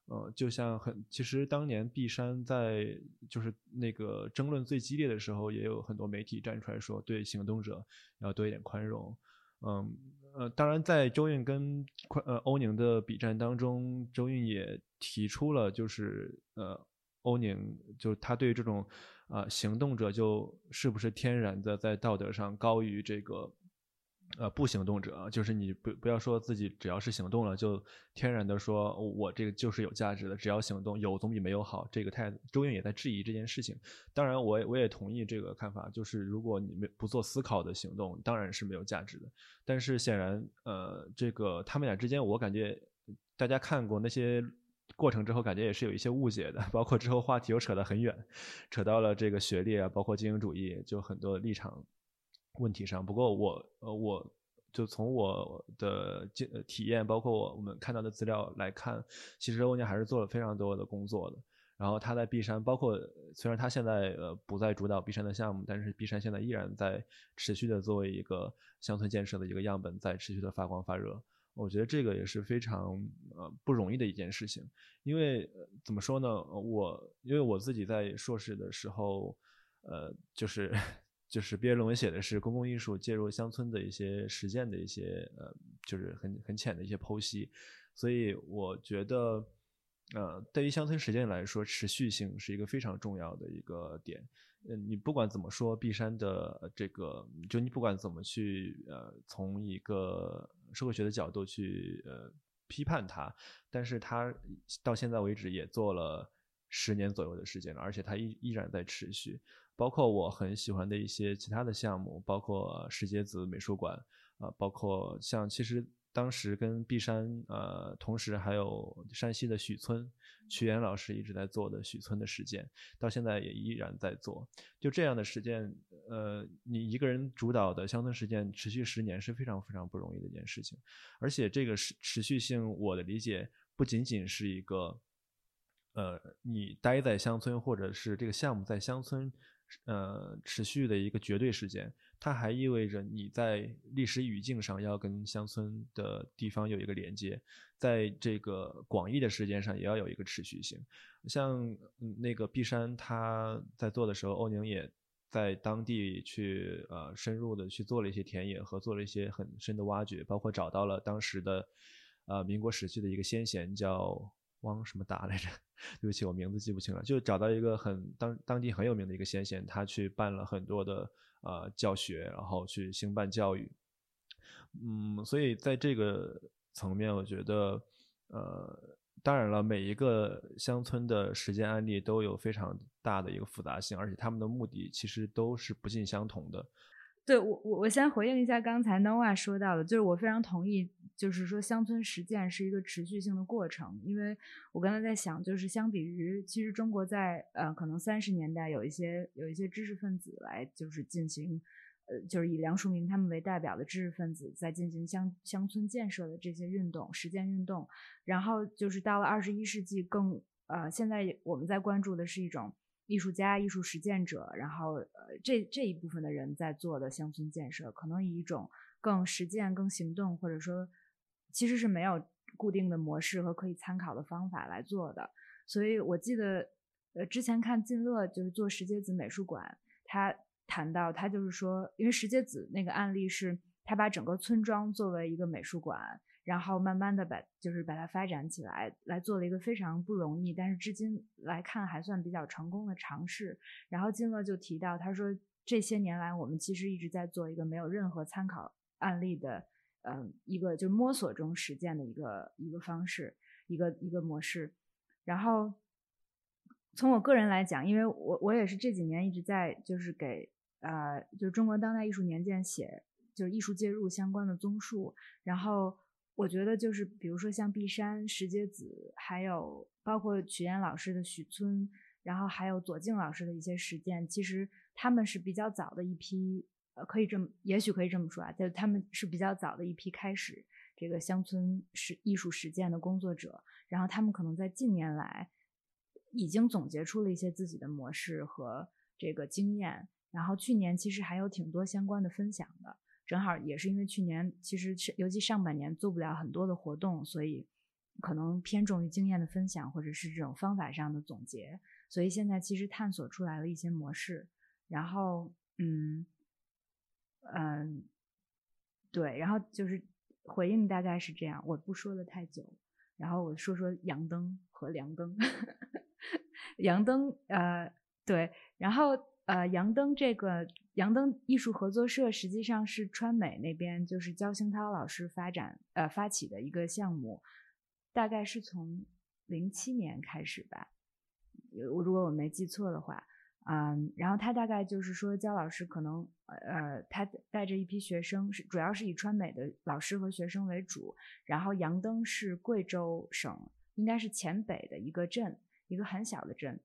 呃，就像很，其实当年璧山在就是那个争论最激烈的时候，也有很多媒体站出来说，对行动者要多一点宽容。嗯呃，当然，在周韵跟呃欧宁的比战当中，周韵也提出了，就是呃欧宁就是他对这种啊行动者就是不是天然的在道德上高于这个。呃，不行动者就是你不不要说自己只要是行动了，就天然的说我这个就是有价值的，只要行动有总比没有好。这个太周韵也在质疑这件事情。当然，我我也同意这个看法，就是如果你没不做思考的行动，当然是没有价值的。但是显然，呃，这个他们俩之间，我感觉大家看过那些过程之后，感觉也是有一些误解的。包括之后话题又扯得很远，扯到了这个学历啊，包括精英主义，就很多立场。问题上，不过我呃，我就从我的经体验，包括我我们看到的资料来看，其实欧尼还是做了非常多的工作的。然后他在璧山，包括虽然他现在呃不再主导璧山的项目，但是璧山现在依然在持续的作为一个乡村建设的一个样本，在持续的发光发热。我觉得这个也是非常呃不容易的一件事情，因为怎么说呢，我因为我自己在硕士的时候，呃，就是。就是毕业论文写的是公共艺术介入乡村的一些实践的一些呃，就是很很浅的一些剖析，所以我觉得，呃，对于乡村实践来说，持续性是一个非常重要的一个点。嗯，你不管怎么说，璧山的这个，就你不管怎么去呃，从一个社会学的角度去呃批判他，但是他到现在为止也做了十年左右的时间了，而且他依依然在持续。包括我很喜欢的一些其他的项目，包括石碣子美术馆，啊，包括像其实当时跟璧山，呃，同时还有山西的许村，曲岩老师一直在做的许村的实践，到现在也依然在做。就这样的实践，呃，你一个人主导的乡村实践持续十年是非常非常不容易的一件事情，而且这个持持续性，我的理解不仅仅是一个，呃，你待在乡村，或者是这个项目在乡村。呃，持续的一个绝对时间，它还意味着你在历史语境上要跟乡村的地方有一个连接，在这个广义的时间上也要有一个持续性。像那个璧山他在做的时候，欧宁也在当地去呃深入的去做了一些田野和做了一些很深的挖掘，包括找到了当时的呃民国时期的一个先贤叫。汪什么达来着？对不起，我名字记不清了。就找到一个很当当地很有名的一个先贤，他去办了很多的呃教学，然后去兴办教育。嗯，所以在这个层面，我觉得呃，当然了，每一个乡村的实践案例都有非常大的一个复杂性，而且他们的目的其实都是不尽相同的。对我，我我先回应一下刚才 Nova 说到的，就是我非常同意，就是说乡村实践是一个持续性的过程。因为我刚才在想，就是相比于其实中国在呃可能三十年代有一些有一些知识分子来就是进行，呃就是以梁漱溟他们为代表的知识分子在进行乡乡村建设的这些运动实践运动，然后就是到了二十一世纪更呃现在我们在关注的是一种。艺术家、艺术实践者，然后呃，这这一部分的人在做的乡村建设，可能以一种更实践、更行动，或者说其实是没有固定的模式和可以参考的方法来做的。所以我记得，呃，之前看靳乐就是做石碣子美术馆，他谈到他就是说，因为石碣子那个案例是他把整个村庄作为一个美术馆。然后慢慢的把就是把它发展起来，来做了一个非常不容易，但是至今来看还算比较成功的尝试。然后金乐就提到，他说这些年来我们其实一直在做一个没有任何参考案例的，嗯，一个就摸索中实践的一个一个方式，一个一个模式。然后从我个人来讲，因为我我也是这几年一直在就是给呃就是中国当代艺术年鉴写就是艺术介入相关的综述，然后。我觉得就是，比如说像璧山、石碣子，还有包括曲岩老师的许村，然后还有左静老师的一些实践，其实他们是比较早的一批，呃，可以这么，也许可以这么说啊，就他们是比较早的一批开始这个乡村实艺术实践的工作者，然后他们可能在近年来已经总结出了一些自己的模式和这个经验，然后去年其实还有挺多相关的分享的。正好也是因为去年其实尤其上半年做不了很多的活动，所以可能偏重于经验的分享或者是这种方法上的总结。所以现在其实探索出来了一些模式，然后嗯嗯对，然后就是回应大概是这样，我不说的太久，然后我说说杨灯和梁灯，杨灯呃对，然后。呃，杨灯这个杨灯艺术合作社实际上是川美那边就是焦兴涛老师发展呃发起的一个项目，大概是从零七年开始吧，如果我没记错的话，嗯，然后他大概就是说焦老师可能呃他带着一批学生是主要是以川美的老师和学生为主，然后杨登是贵州省应该是黔北的一个镇，一个很小的镇。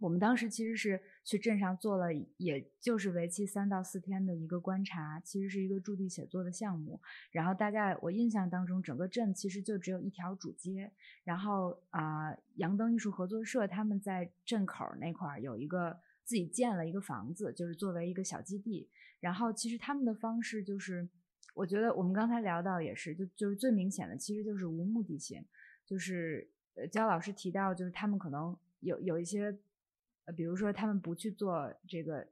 我们当时其实是去镇上做了，也就是为期三到四天的一个观察，其实是一个驻地写作的项目。然后大概我印象当中，整个镇其实就只有一条主街。然后啊，杨灯艺术合作社他们在镇口那块儿有一个自己建了一个房子，就是作为一个小基地。然后其实他们的方式就是，我觉得我们刚才聊到也是，就就是最明显的其实就是无目的性，就是呃焦老师提到，就是他们可能有有一些。比如说，他们不去做这个，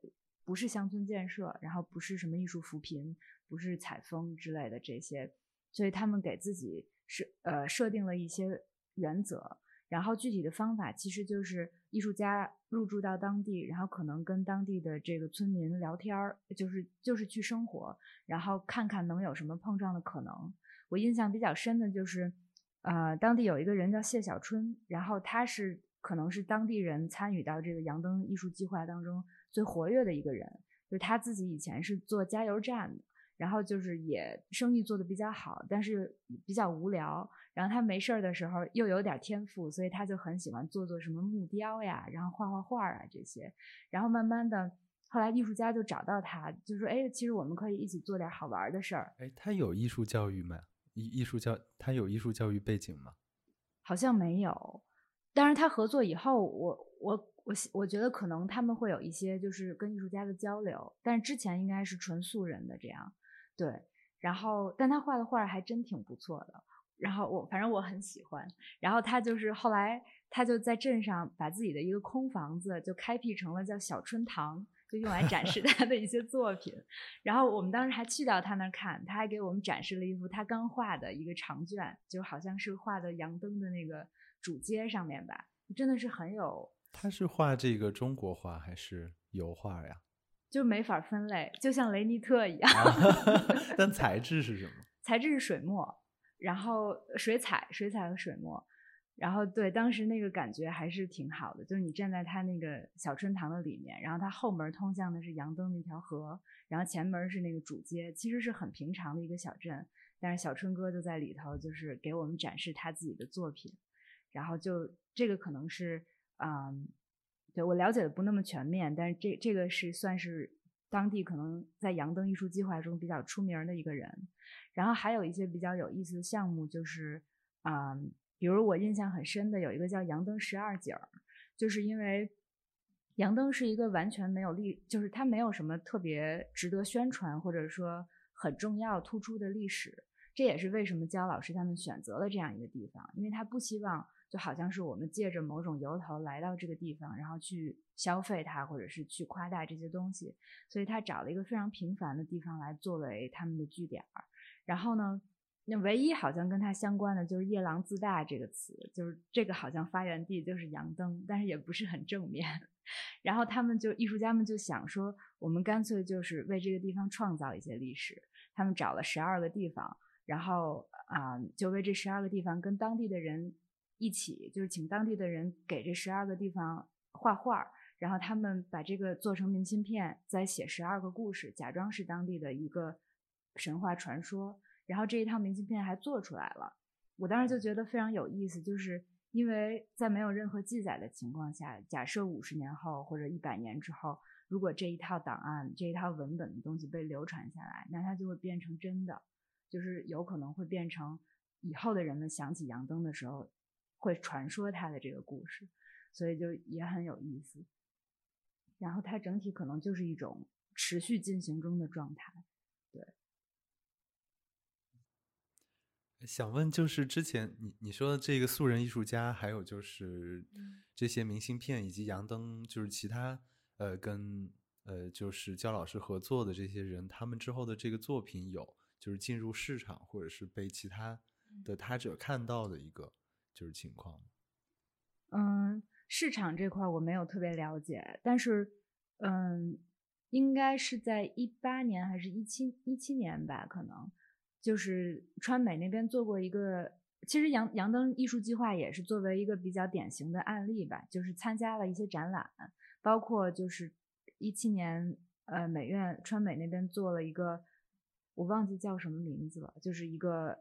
不是乡村建设，然后不是什么艺术扶贫，不是采风之类的这些，所以他们给自己设呃设定了一些原则，然后具体的方法其实就是艺术家入住到当地，然后可能跟当地的这个村民聊天儿，就是就是去生活，然后看看能有什么碰撞的可能。我印象比较深的就是，呃，当地有一个人叫谢小春，然后他是可能是当地人参与到这个杨登艺术计划当中。最活跃的一个人，就是他自己以前是做加油站的，然后就是也生意做得比较好，但是比较无聊。然后他没事儿的时候又有点天赋，所以他就很喜欢做做什么木雕呀，然后画画画啊这些。然后慢慢的，后来艺术家就找到他，就说：“哎，其实我们可以一起做点好玩的事儿。”哎，他有艺术教育吗？艺艺术教他有艺术教育背景吗？好像没有。但是他合作以后，我我。我我觉得可能他们会有一些就是跟艺术家的交流，但是之前应该是纯素人的这样，对。然后，但他画的画还真挺不错的。然后我反正我很喜欢。然后他就是后来他就在镇上把自己的一个空房子就开辟成了叫小春堂，就用来展示他的一些作品。然后我们当时还去到他那儿看，他还给我们展示了一幅他刚画的一个长卷，就好像是画的杨灯的那个主街上面吧，真的是很有。他是画这个中国画还是油画呀？就没法分类，就像雷尼特一样。但材 质是什么？材质是水墨，然后水彩、水彩和水墨。然后对，当时那个感觉还是挺好的，就是你站在他那个小春堂的里面，然后他后门通向的是杨登那条河，然后前门是那个主街，其实是很平常的一个小镇。但是小春哥就在里头，就是给我们展示他自己的作品。然后就这个可能是。嗯，对我了解的不那么全面，但是这这个是算是当地可能在杨灯艺术计划中比较出名的一个人。然后还有一些比较有意思的项目，就是嗯，比如我印象很深的有一个叫杨灯十二景儿，就是因为杨灯是一个完全没有历，就是它没有什么特别值得宣传或者说很重要突出的历史。这也是为什么焦老师他们选择了这样一个地方，因为他不希望。就好像是我们借着某种由头来到这个地方，然后去消费它，或者是去夸大这些东西，所以他找了一个非常平凡的地方来作为他们的据点儿。然后呢，那唯一好像跟他相关的就是“夜郎自大”这个词，就是这个好像发源地就是杨登，但是也不是很正面。然后他们就艺术家们就想说，我们干脆就是为这个地方创造一些历史。他们找了十二个地方，然后啊，就为这十二个地方跟当地的人。一起就是请当地的人给这十二个地方画画，然后他们把这个做成明信片，再写十二个故事，假装是当地的一个神话传说。然后这一套明信片还做出来了，我当时就觉得非常有意思，就是因为在没有任何记载的情况下，假设五十年后或者一百年之后，如果这一套档案、这一套文本的东西被流传下来，那它就会变成真的，就是有可能会变成以后的人们想起杨登的时候。会传说他的这个故事，所以就也很有意思。然后它整体可能就是一种持续进行中的状态。对，想问就是之前你你说的这个素人艺术家，还有就是这些明信片以及杨登，就是其他呃跟呃就是焦老师合作的这些人，他们之后的这个作品有就是进入市场或者是被其他的他者看到的一个。就是情况，嗯，市场这块我没有特别了解，但是，嗯，应该是在一八年还是一七一七年吧，可能就是川美那边做过一个，其实杨杨灯艺术计划也是作为一个比较典型的案例吧，就是参加了一些展览，包括就是一七年，呃，美院川美那边做了一个，我忘记叫什么名字了，就是一个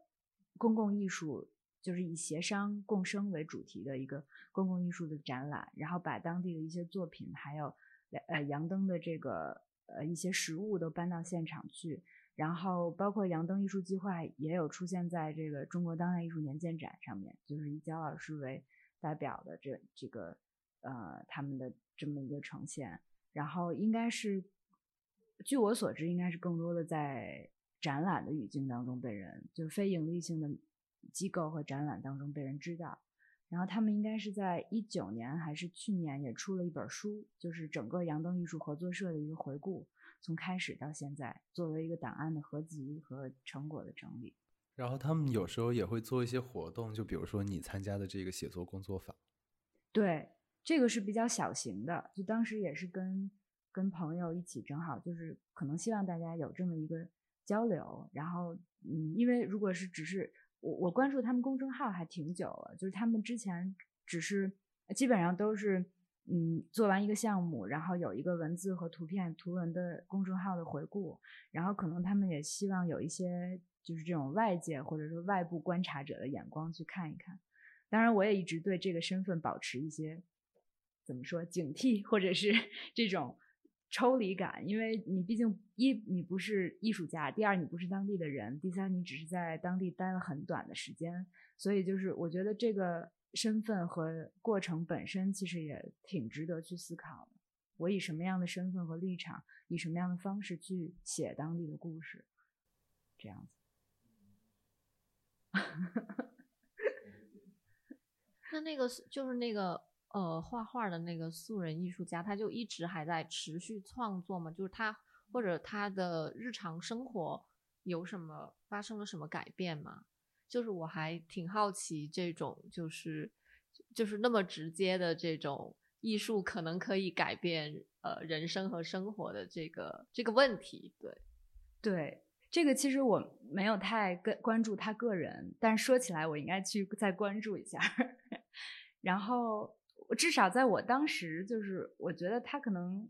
公共艺术。就是以协商共生为主题的一个公共艺术的展览，然后把当地的一些作品，还有呃杨灯的这个呃一些实物都搬到现场去，然后包括杨灯艺术计划也有出现在这个中国当代艺术年鉴展上面，就是以焦老师为代表的这这个呃他们的这么一个呈现，然后应该是据我所知，应该是更多的在展览的语境当中被人，就是非盈利性的。机构和展览当中被人知道，然后他们应该是在一九年还是去年也出了一本书，就是整个杨登艺术合作社的一个回顾，从开始到现在，作为一个档案的合集和成果的整理。然后他们有时候也会做一些活动，就比如说你参加的这个写作工作坊。对，这个是比较小型的，就当时也是跟跟朋友一起，正好就是可能希望大家有这么一个交流。然后，嗯，因为如果是只是我我关注他们公众号还挺久了，就是他们之前只是基本上都是嗯做完一个项目，然后有一个文字和图片图文的公众号的回顾，然后可能他们也希望有一些就是这种外界或者说外部观察者的眼光去看一看。当然，我也一直对这个身份保持一些怎么说警惕，或者是 这种抽离感，因为你毕竟一你不是艺术家，第二你不是当地的人，第三你只是在当地待了很短的时间，所以就是我觉得这个身份和过程本身其实也挺值得去思考的。我以什么样的身份和立场，以什么样的方式去写当地的故事，这样子。那那个就是那个呃画画的那个素人艺术家，他就一直还在持续创作嘛？就是他或者他的日常生活有什么发生了什么改变吗？就是我还挺好奇这种就是就是那么直接的这种艺术可能可以改变呃人生和生活的这个这个问题。对对，这个其实我没有太跟关注他个人，但是说起来我应该去再关注一下。然后，我至少在我当时，就是我觉得他可能，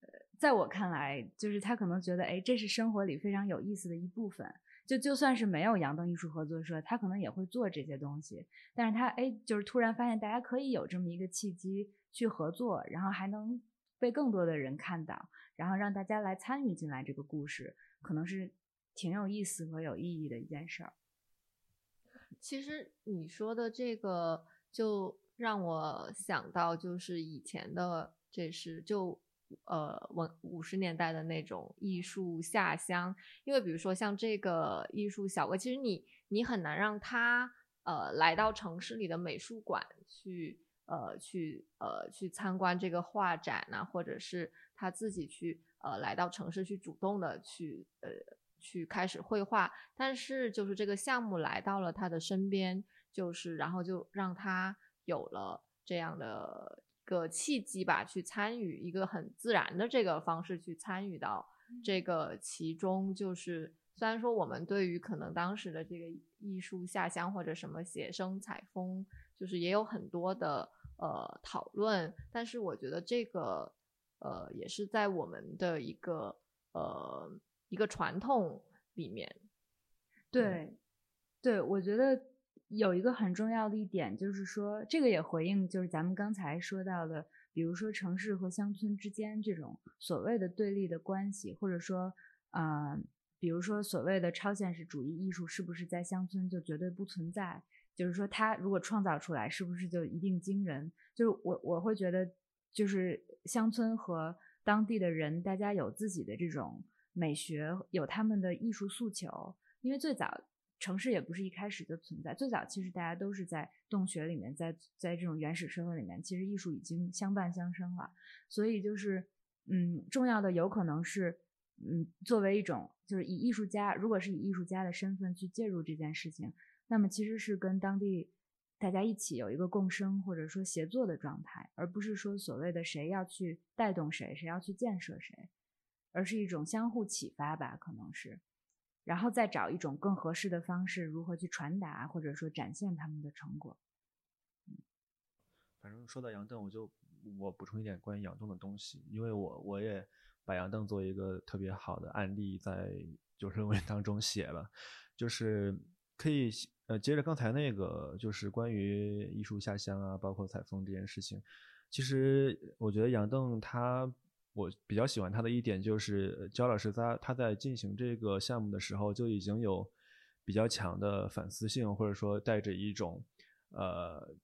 呃，在我看来，就是他可能觉得，哎，这是生活里非常有意思的一部分。就就算是没有杨灯艺术合作社，他可能也会做这些东西。但是他，哎，就是突然发现大家可以有这么一个契机去合作，然后还能被更多的人看到，然后让大家来参与进来这个故事，可能是挺有意思和有意义的一件事儿。其实你说的这个。就让我想到，就是以前的，这是就呃，文五十年代的那种艺术下乡。因为比如说像这个艺术小哥，其实你你很难让他呃来到城市里的美术馆去呃去呃去参观这个画展呐，或者是他自己去呃来到城市去主动的去呃去开始绘画。但是就是这个项目来到了他的身边。就是，然后就让他有了这样的一个契机吧，去参与一个很自然的这个方式去参与到这个其中。就是虽然说我们对于可能当时的这个艺术下乡或者什么写生采风，就是也有很多的呃讨论，但是我觉得这个呃也是在我们的一个呃一个传统里面。对，对我觉得。有一个很重要的一点，就是说，这个也回应，就是咱们刚才说到的，比如说城市和乡村之间这种所谓的对立的关系，或者说，呃，比如说所谓的超现实主义艺术是不是在乡村就绝对不存在？就是说，它如果创造出来，是不是就一定惊人？就是我我会觉得，就是乡村和当地的人，大家有自己的这种美学，有他们的艺术诉求，因为最早。城市也不是一开始就存在，最早其实大家都是在洞穴里面，在在这种原始社会里面，其实艺术已经相伴相生了。所以就是，嗯，重要的有可能是，嗯，作为一种就是以艺术家，如果是以艺术家的身份去介入这件事情，那么其实是跟当地大家一起有一个共生或者说协作的状态，而不是说所谓的谁要去带动谁，谁要去建设谁，而是一种相互启发吧，可能是。然后再找一种更合适的方式，如何去传达或者说展现他们的成果。反正说到杨邓，我就我补充一点关于杨邓的东西，因为我我也把杨邓作为一个特别好的案例，在就是论 文当中写了，就是可以呃接着刚才那个，就是关于艺术下乡啊，包括采风这件事情，其实我觉得杨邓他。我比较喜欢他的一点就是，焦老师他他在进行这个项目的时候就已经有比较强的反思性，或者说带着一种呃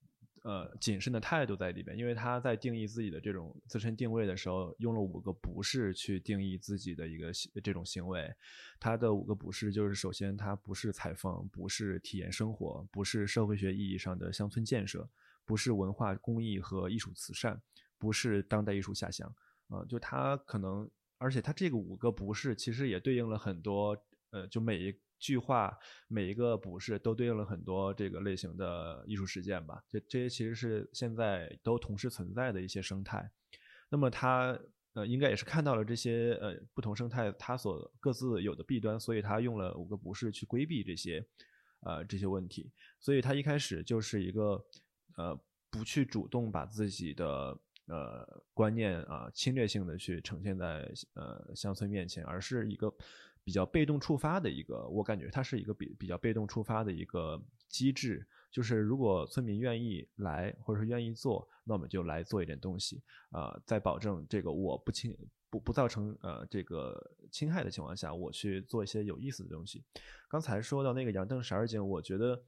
呃谨慎的态度在里边，因为他在定义自己的这种自身定位的时候，用了五个不是去定义自己的一个这种行为。他的五个不是就是：首先，他不是采风，不是体验生活，不是社会学意义上的乡村建设，不是文化公益和艺术慈善，不是当代艺术下乡。啊，就他可能，而且他这个五个不是，其实也对应了很多，呃，就每一。句话每一个不是都对应了很多这个类型的艺术实践吧？这这些其实是现在都同时存在的一些生态。那么他呃应该也是看到了这些呃不同生态它所各自有的弊端，所以他用了五个不是去规避这些呃这些问题。所以他一开始就是一个呃不去主动把自己的呃观念啊侵略性的去呈现在呃乡村面前，而是一个。比较被动触发的一个，我感觉它是一个比比较被动触发的一个机制，就是如果村民愿意来，或者是愿意做，那我们就来做一点东西，啊，在保证这个我不侵不不造成呃这个侵害的情况下，我去做一些有意思的东西。刚才说到那个杨邓十二景，我觉得，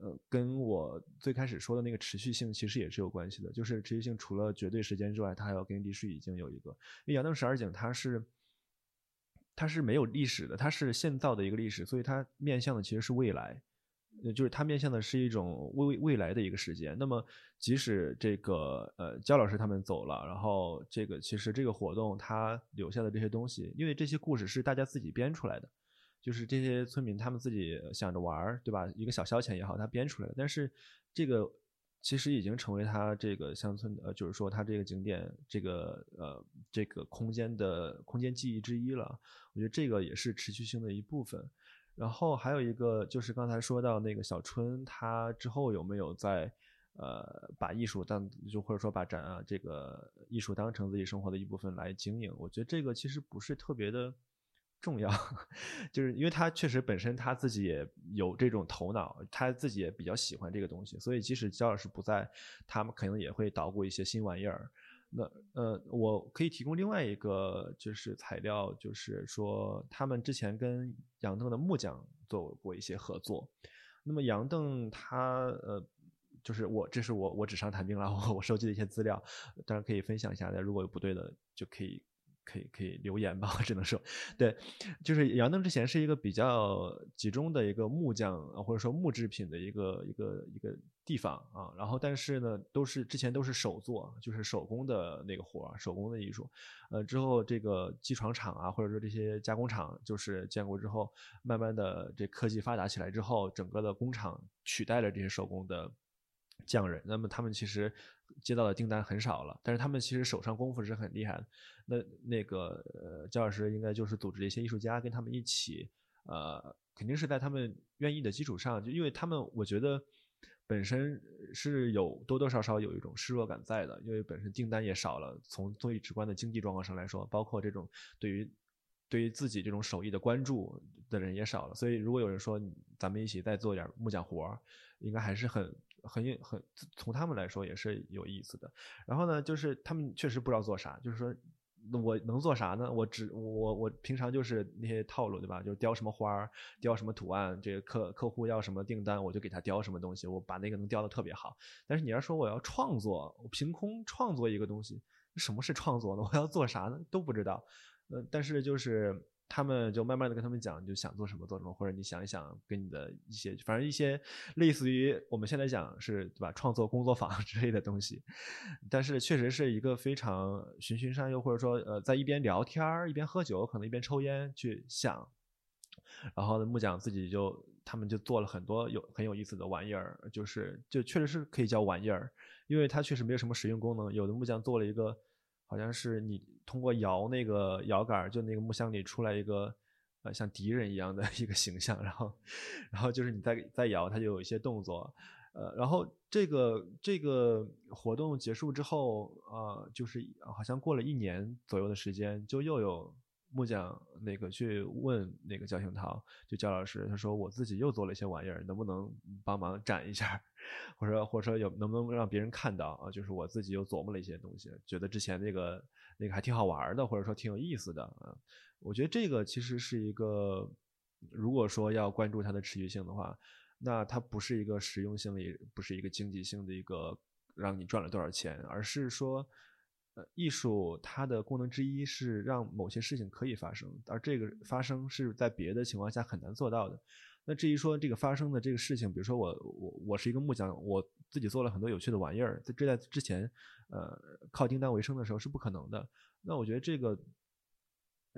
呃，跟我最开始说的那个持续性其实也是有关系的，就是持续性除了绝对时间之外，它还要跟历史已经有一个，因为杨邓十二景它是。它是没有历史的，它是现造的一个历史，所以它面向的其实是未来，呃，就是它面向的是一种未未来的一个时间。那么，即使这个呃焦老师他们走了，然后这个其实这个活动它留下的这些东西，因为这些故事是大家自己编出来的，就是这些村民他们自己想着玩儿，对吧？一个小消遣也好，他编出来的。但是这个。其实已经成为他这个乡村的，就是说他这个景点这个呃这个空间的空间记忆之一了。我觉得这个也是持续性的一部分。然后还有一个就是刚才说到那个小春，他之后有没有在呃把艺术当就或者说把展啊这个艺术当成自己生活的一部分来经营？我觉得这个其实不是特别的。重要，就是因为他确实本身他自己也有这种头脑，他自己也比较喜欢这个东西，所以即使焦老师不在，他们可能也会捣鼓一些新玩意儿。那呃，我可以提供另外一个就是材料，就是说他们之前跟杨邓的木匠做过一些合作。那么杨邓他呃，就是我这是我我纸上谈兵了，我我收集的一些资料，当然可以分享一下的，如果有不对的就可以。可以可以留言吧，我只能说，对，就是杨邓之前是一个比较集中的一个木匠或者说木制品的一个一个一个地方啊，然后但是呢，都是之前都是手做，就是手工的那个活手工的艺术，呃，之后这个机床厂啊，或者说这些加工厂，就是建国之后，慢慢的这科技发达起来之后，整个的工厂取代了这些手工的匠人，那么他们其实。接到的订单很少了，但是他们其实手上功夫是很厉害的。那那个呃，焦老师应该就是组织一些艺术家跟他们一起，呃，肯定是在他们愿意的基础上，就因为他们我觉得本身是有多多少少有一种失落感在的，因为本身订单也少了，从最直观的经济状况上来说，包括这种对于对于自己这种手艺的关注的人也少了，所以如果有人说咱们一起再做点木匠活，应该还是很。很很从他们来说也是有意思的。然后呢，就是他们确实不知道做啥，就是说我能做啥呢？我只我我平常就是那些套路，对吧？就是雕什么花儿，雕什么图案，这个客客户要什么订单，我就给他雕什么东西，我把那个能雕的特别好。但是你要说我要创作，我凭空创作一个东西，什么是创作呢？我要做啥呢？都不知道。呃，但是就是。他们就慢慢的跟他们讲，就想做什么做什么，或者你想一想，跟你的一些，反正一些类似于我们现在讲是对吧，创作工作坊 之类的东西，但是确实是一个非常循循善诱，或者说呃，在一边聊天儿一边喝酒，可能一边抽烟去想，然后木匠自己就他们就做了很多有很有意思的玩意儿，就是就确实是可以叫玩意儿，因为它确实没有什么实用功能，有的木匠做了一个。好像是你通过摇那个摇杆，就那个木箱里出来一个呃像敌人一样的一个形象，然后，然后就是你在在摇，它就有一些动作，呃，然后这个这个活动结束之后，呃，就是好像过了一年左右的时间，就又有。木匠那个去问那个焦兴涛，就焦老师，他说我自己又做了一些玩意儿，能不能帮忙展一下，或者或者说有能不能让别人看到啊？就是我自己又琢磨了一些东西，觉得之前那个那个还挺好玩的，或者说挺有意思的啊。我觉得这个其实是一个，如果说要关注它的持续性的话，那它不是一个实用性的，也不是一个经济性的一个让你赚了多少钱，而是说，呃，艺术它的功能之一是让某些事情可以发生，而这个发生是在别的情况下很难做到的。那至于说这个发生的这个事情，比如说我我我是一个木匠，我自己做了很多有趣的玩意儿，在这在之前，呃，靠订单为生的时候是不可能的。那我觉得这个。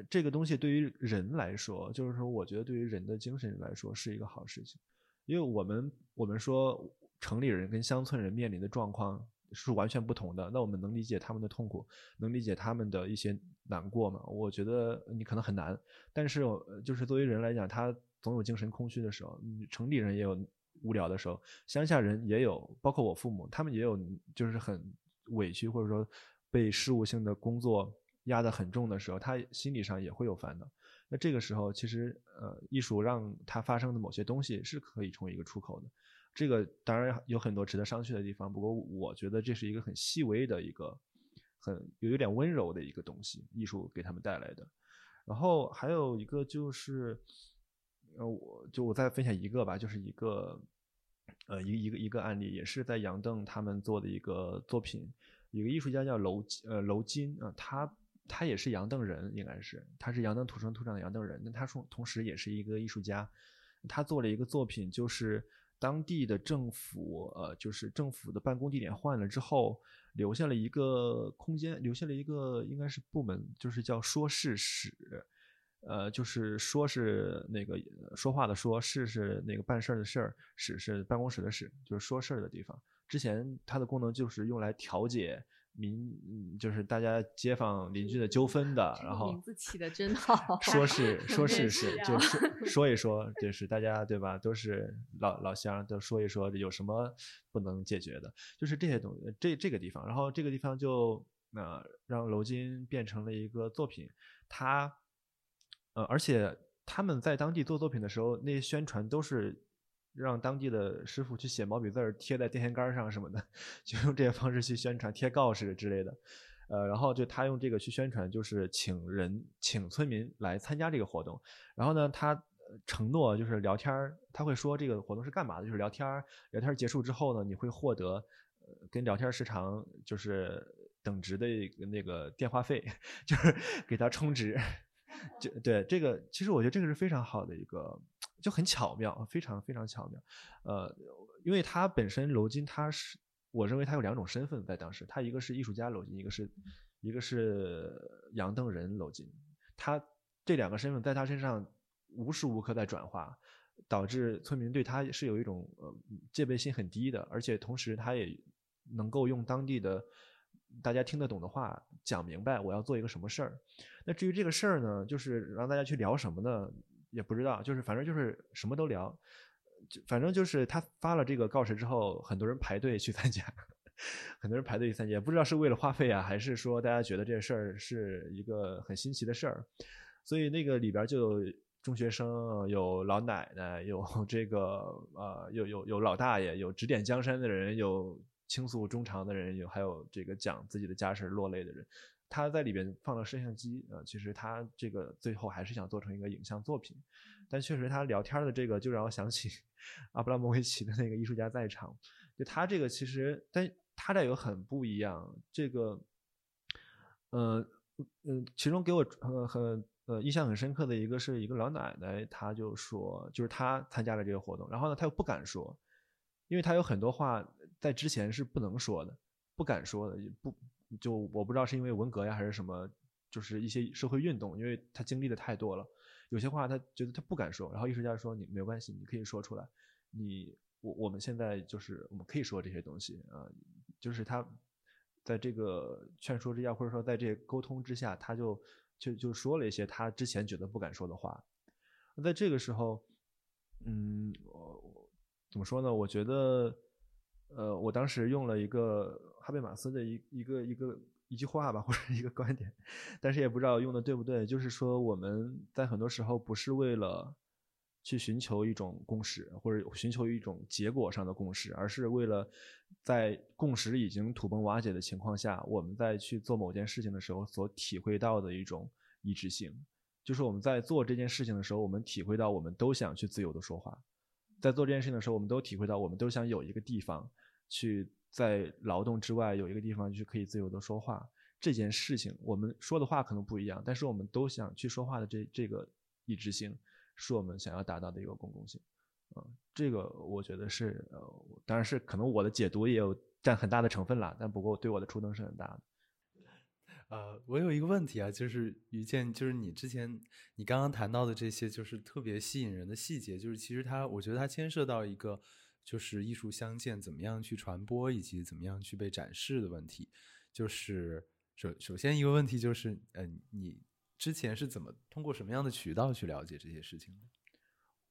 这个东西对于人来说，就是说，我觉得对于人的精神来说是一个好事情，因为我们我们说城里人跟乡村人面临的状况是完全不同的，那我们能理解他们的痛苦，能理解他们的一些难过吗？我觉得你可能很难，但是就是作为人来讲，他总有精神空虚的时候，城里人也有无聊的时候，乡下人也有，包括我父母，他们也有就是很委屈或者说被事务性的工作。压得很重的时候，他心理上也会有烦恼。那这个时候，其实呃，艺术让他发生的某些东西是可以成为一个出口的。这个当然有很多值得商榷的地方，不过我觉得这是一个很细微的一个，很有有点温柔的一个东西，艺术给他们带来的。然后还有一个就是，呃，我就我再分享一个吧，就是一个呃一个一个一个案例，也是在杨邓他们做的一个作品，一个艺术家叫楼呃楼金啊，他。他也是杨邓人，应该是他是杨邓土生土长的杨邓人。那他说，同时也是一个艺术家。他做了一个作品，就是当地的政府，呃，就是政府的办公地点换了之后，留下了一个空间，留下了一个应该是部门，就是叫说事室。呃，就是说是那个说话的说，事是那个办事儿的事儿，室是办公室的室，就是说事儿的地方。之前它的功能就是用来调解。民就是大家街坊邻居的纠纷的，然后名字起的真好，说是说是是，就说说一说，就是大家对吧？都是老老乡，都说一说有什么不能解决的，就是这些东西，这这个地方，然后这个地方就呃让楼金变成了一个作品，他呃而且他们在当地做作品的时候，那些宣传都是。让当地的师傅去写毛笔字儿，贴在电线杆上什么的，就用这些方式去宣传，贴告示之类的。呃，然后就他用这个去宣传，就是请人请村民来参加这个活动。然后呢，他承诺就是聊天儿，他会说这个活动是干嘛的，就是聊天儿。聊天结束之后呢，你会获得跟聊天时长就是等值的一个那个电话费，就是给他充值。就对这个，其实我觉得这个是非常好的一个。就很巧妙，非常非常巧妙，呃，因为他本身楼金他是，我认为他有两种身份在当时，他一个是艺术家楼金，一个是一个是杨邓仁楼金，他这两个身份在他身上无时无刻在转化，导致村民对他是有一种呃戒备心很低的，而且同时他也能够用当地的大家听得懂的话讲明白我要做一个什么事儿。那至于这个事儿呢，就是让大家去聊什么呢？也不知道，就是反正就是什么都聊，就反正就是他发了这个告示之后，很多人排队去参加，很多人排队去参加，不知道是为了花费啊，还是说大家觉得这事儿是一个很新奇的事儿，所以那个里边就有中学生，有老奶奶，有这个呃，有有有老大爷，有指点江山的人，有倾诉衷肠的人，有还有这个讲自己的家事落泪的人。他在里边放了摄像机，呃，其实他这个最后还是想做成一个影像作品，但确实他聊天的这个就让我想起 阿布拉莫维奇的那个艺术家在场，就他这个其实，但他这有很不一样，这个，呃，嗯，其中给我呃很呃印象很深刻的一个是一个老奶奶，她就说，就是她参加了这个活动，然后呢，她又不敢说，因为她有很多话在之前是不能说的，不敢说的，也不。就我不知道是因为文革呀还是什么，就是一些社会运动，因为他经历的太多了，有些话他觉得他不敢说，然后艺术家说你没关系，你可以说出来，你我我们现在就是我们可以说这些东西啊，就是他在这个劝说之下，或者说在这沟通之下，他就就就说了一些他之前觉得不敢说的话，那在这个时候，嗯，我怎么说呢？我觉得。呃，我当时用了一个哈贝马斯的一一个一个一句话吧，或者一个观点，但是也不知道用的对不对。就是说，我们在很多时候不是为了去寻求一种共识，或者寻求一种结果上的共识，而是为了在共识已经土崩瓦解的情况下，我们在去做某件事情的时候所体会到的一种一致性。就是我们在做这件事情的时候，我们体会到我们都想去自由的说话。在做这件事情的时候，我们都体会到，我们都想有一个地方去在劳动之外有一个地方去可以自由的说话。这件事情，我们说的话可能不一样，但是我们都想去说话的这这个一致性，是我们想要达到的一个公共性。嗯，这个我觉得是呃，当然是可能我的解读也有占很大的成分啦，但不过对我的触动是很大的。呃，我有一个问题啊，就是于健，就是你之前你刚刚谈到的这些，就是特别吸引人的细节，就是其实它，我觉得它牵涉到一个就是艺术相见怎么样去传播，以及怎么样去被展示的问题。就是首首先一个问题就是，嗯，你之前是怎么通过什么样的渠道去了解这些事情的？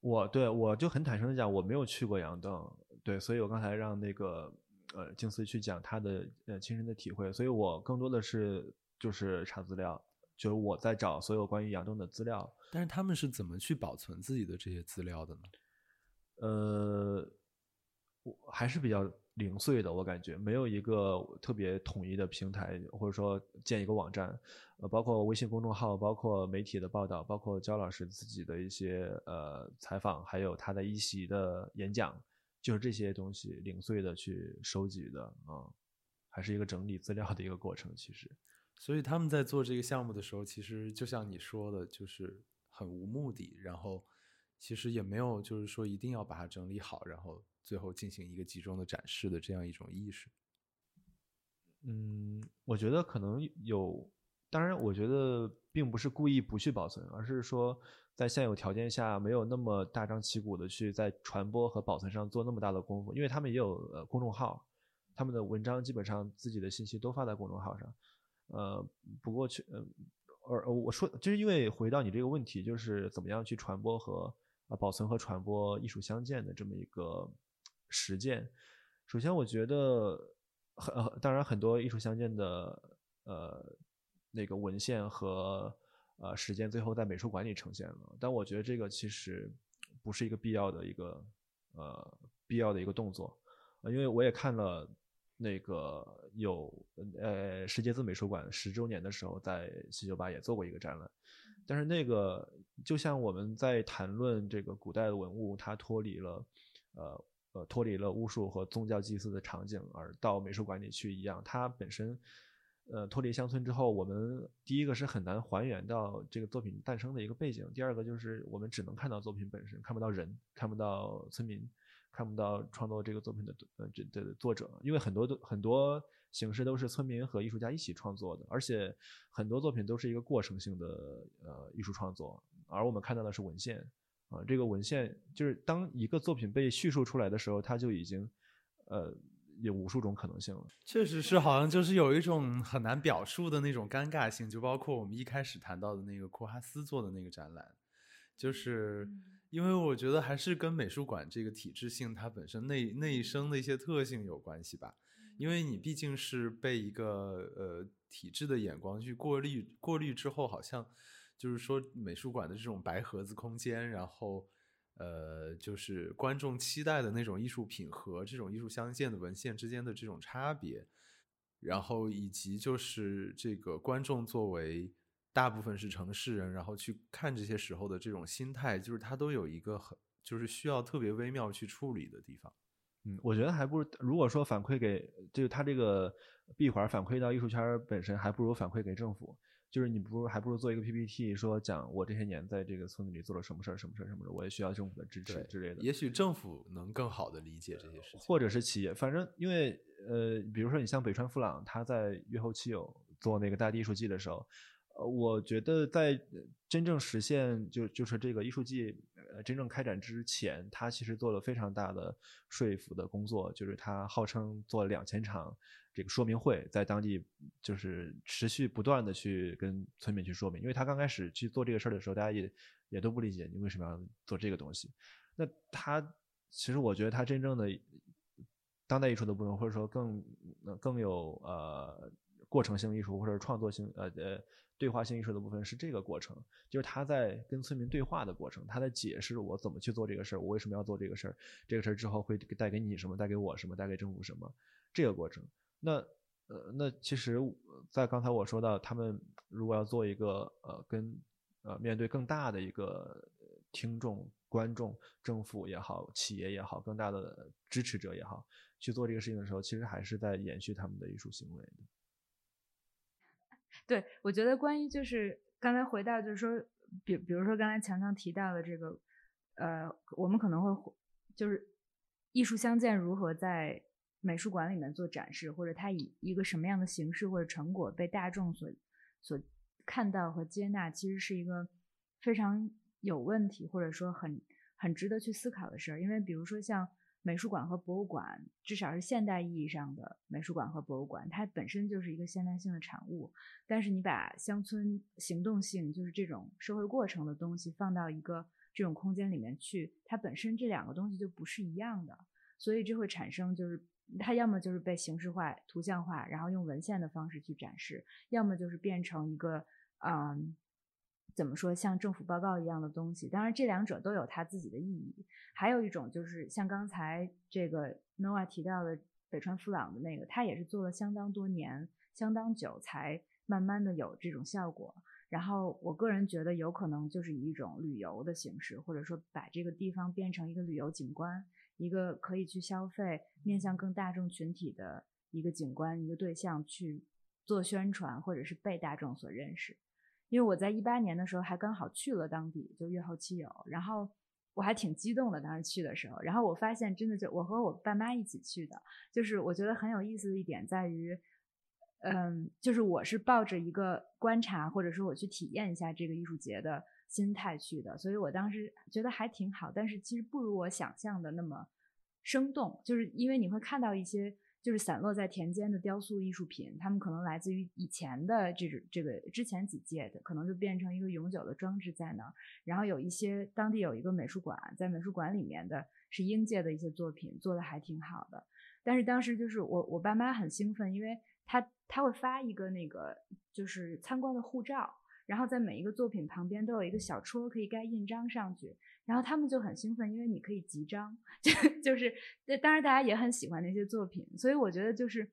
我对我就很坦诚的讲，我没有去过杨邓，对，所以我刚才让那个呃静思去讲他的呃亲身的体会，所以我更多的是就是查资料，就是我在找所有关于杨邓的资料。但是他们是怎么去保存自己的这些资料的呢？呃，我还是比较。零碎的，我感觉没有一个特别统一的平台，或者说建一个网站，呃，包括微信公众号，包括媒体的报道，包括焦老师自己的一些呃采访，还有他的一席的演讲，就是这些东西零碎的去收集的啊，还是一个整理资料的一个过程。其实，所以他们在做这个项目的时候，其实就像你说的，就是很无目的，然后其实也没有就是说一定要把它整理好，然后。最后进行一个集中的展示的这样一种意识，嗯，我觉得可能有，当然，我觉得并不是故意不去保存，而是说在现有条件下没有那么大张旗鼓的去在传播和保存上做那么大的功夫，因为他们也有呃公众号，他们的文章基本上自己的信息都发在公众号上，呃，不过去，呃，而我说就是因为回到你这个问题，就是怎么样去传播和啊保存和传播艺术相见的这么一个。实践，首先我觉得很当然很多艺术相见的呃那个文献和呃实践最后在美术馆里呈现了，但我觉得这个其实不是一个必要的一个呃必要的一个动作，因为我也看了那个有呃世界自美术馆十周年的时候，在七九八也做过一个展览，但是那个就像我们在谈论这个古代的文物，它脱离了呃。呃，脱离了巫术和宗教祭祀的场景，而到美术馆里去一样。它本身，呃，脱离乡村之后，我们第一个是很难还原到这个作品诞生的一个背景；第二个就是我们只能看到作品本身，看不到人，看不到村民，看不到创作这个作品的呃这的作者，因为很多都很多形式都是村民和艺术家一起创作的，而且很多作品都是一个过程性的呃艺术创作，而我们看到的是文献。啊，这个文献就是当一个作品被叙述出来的时候，它就已经，呃，有无数种可能性了。确实是，好像就是有一种很难表述的那种尴尬性，就包括我们一开始谈到的那个库哈斯做的那个展览，就是因为我觉得还是跟美术馆这个体制性它本身内内生的一些特性有关系吧。因为你毕竟是被一个呃体制的眼光去过滤过滤之后，好像。就是说，美术馆的这种白盒子空间，然后，呃，就是观众期待的那种艺术品和这种艺术相见的文献之间的这种差别，然后以及就是这个观众作为大部分是城市人，然后去看这些时候的这种心态，就是他都有一个很就是需要特别微妙去处理的地方。嗯，我觉得还不如如果说反馈给，就是他这个闭环反馈到艺术圈本身，还不如反馈给政府。就是你不如还不如做一个 PPT，说讲我这些年在这个村子里做了什么事儿、什么事儿、什么事儿，我也需要政府的支持之类的。也许政府能更好的理解这些事情，或者是企业，反正因为呃，比如说你像北川富朗，他在月后期有做那个大地艺术季的时候，呃，我觉得在真正实现就就是这个艺术季呃真正开展之前，他其实做了非常大的说服的工作，就是他号称做了两千场。这个说明会在当地就是持续不断的去跟村民去说明，因为他刚开始去做这个事儿的时候，大家也也都不理解你为什么要做这个东西。那他其实我觉得他真正的当代艺术的部分，或者说更更有呃过程性艺术或者创作性呃呃对话性艺术的部分是这个过程，就是他在跟村民对话的过程，他在解释我怎么去做这个事儿，我为什么要做这个事儿，这个事儿之后会带给你什么，带给我什么，带给政府什么，这个过程。那呃，那其实，在刚才我说到，他们如果要做一个呃，跟呃面对更大的一个听众观众、政府也好、企业也好、更大的支持者也好，去做这个事情的时候，其实还是在延续他们的艺术行为的。对，我觉得关于就是刚才回到就是说，比比如说刚才强强提到的这个，呃，我们可能会就是艺术相见如何在美术馆里面做展示，或者它以一个什么样的形式或者成果被大众所所看到和接纳，其实是一个非常有问题，或者说很很值得去思考的事儿。因为比如说像。美术馆和博物馆，至少是现代意义上的美术馆和博物馆，它本身就是一个现代性的产物。但是你把乡村行动性，就是这种社会过程的东西放到一个这种空间里面去，它本身这两个东西就不是一样的，所以这会产生就是它要么就是被形式化、图像化，然后用文献的方式去展示，要么就是变成一个嗯。怎么说像政府报告一样的东西？当然，这两者都有它自己的意义。还有一种就是像刚才这个 Noah 提到的北川富朗的那个，他也是做了相当多年、相当久才慢慢的有这种效果。然后我个人觉得有可能就是以一种旅游的形式，或者说把这个地方变成一个旅游景观，一个可以去消费、面向更大众群体的一个景观、一个对象去做宣传，或者是被大众所认识。因为我在一八年的时候还刚好去了当地，就月后七友，然后我还挺激动的，当时去的时候，然后我发现真的就我和我爸妈一起去的，就是我觉得很有意思的一点在于，嗯，就是我是抱着一个观察或者说我去体验一下这个艺术节的心态去的，所以我当时觉得还挺好，但是其实不如我想象的那么生动，就是因为你会看到一些。就是散落在田间的雕塑艺术品，他们可能来自于以前的这种这个之前几届的，可能就变成一个永久的装置在那儿。然后有一些当地有一个美术馆，在美术馆里面的是应届的一些作品，做的还挺好的。但是当时就是我我爸妈很兴奋，因为他他会发一个那个就是参观的护照。然后在每一个作品旁边都有一个小戳，可以盖印章上去。然后他们就很兴奋，因为你可以集章，就就是，当然大家也很喜欢那些作品。所以我觉得就是，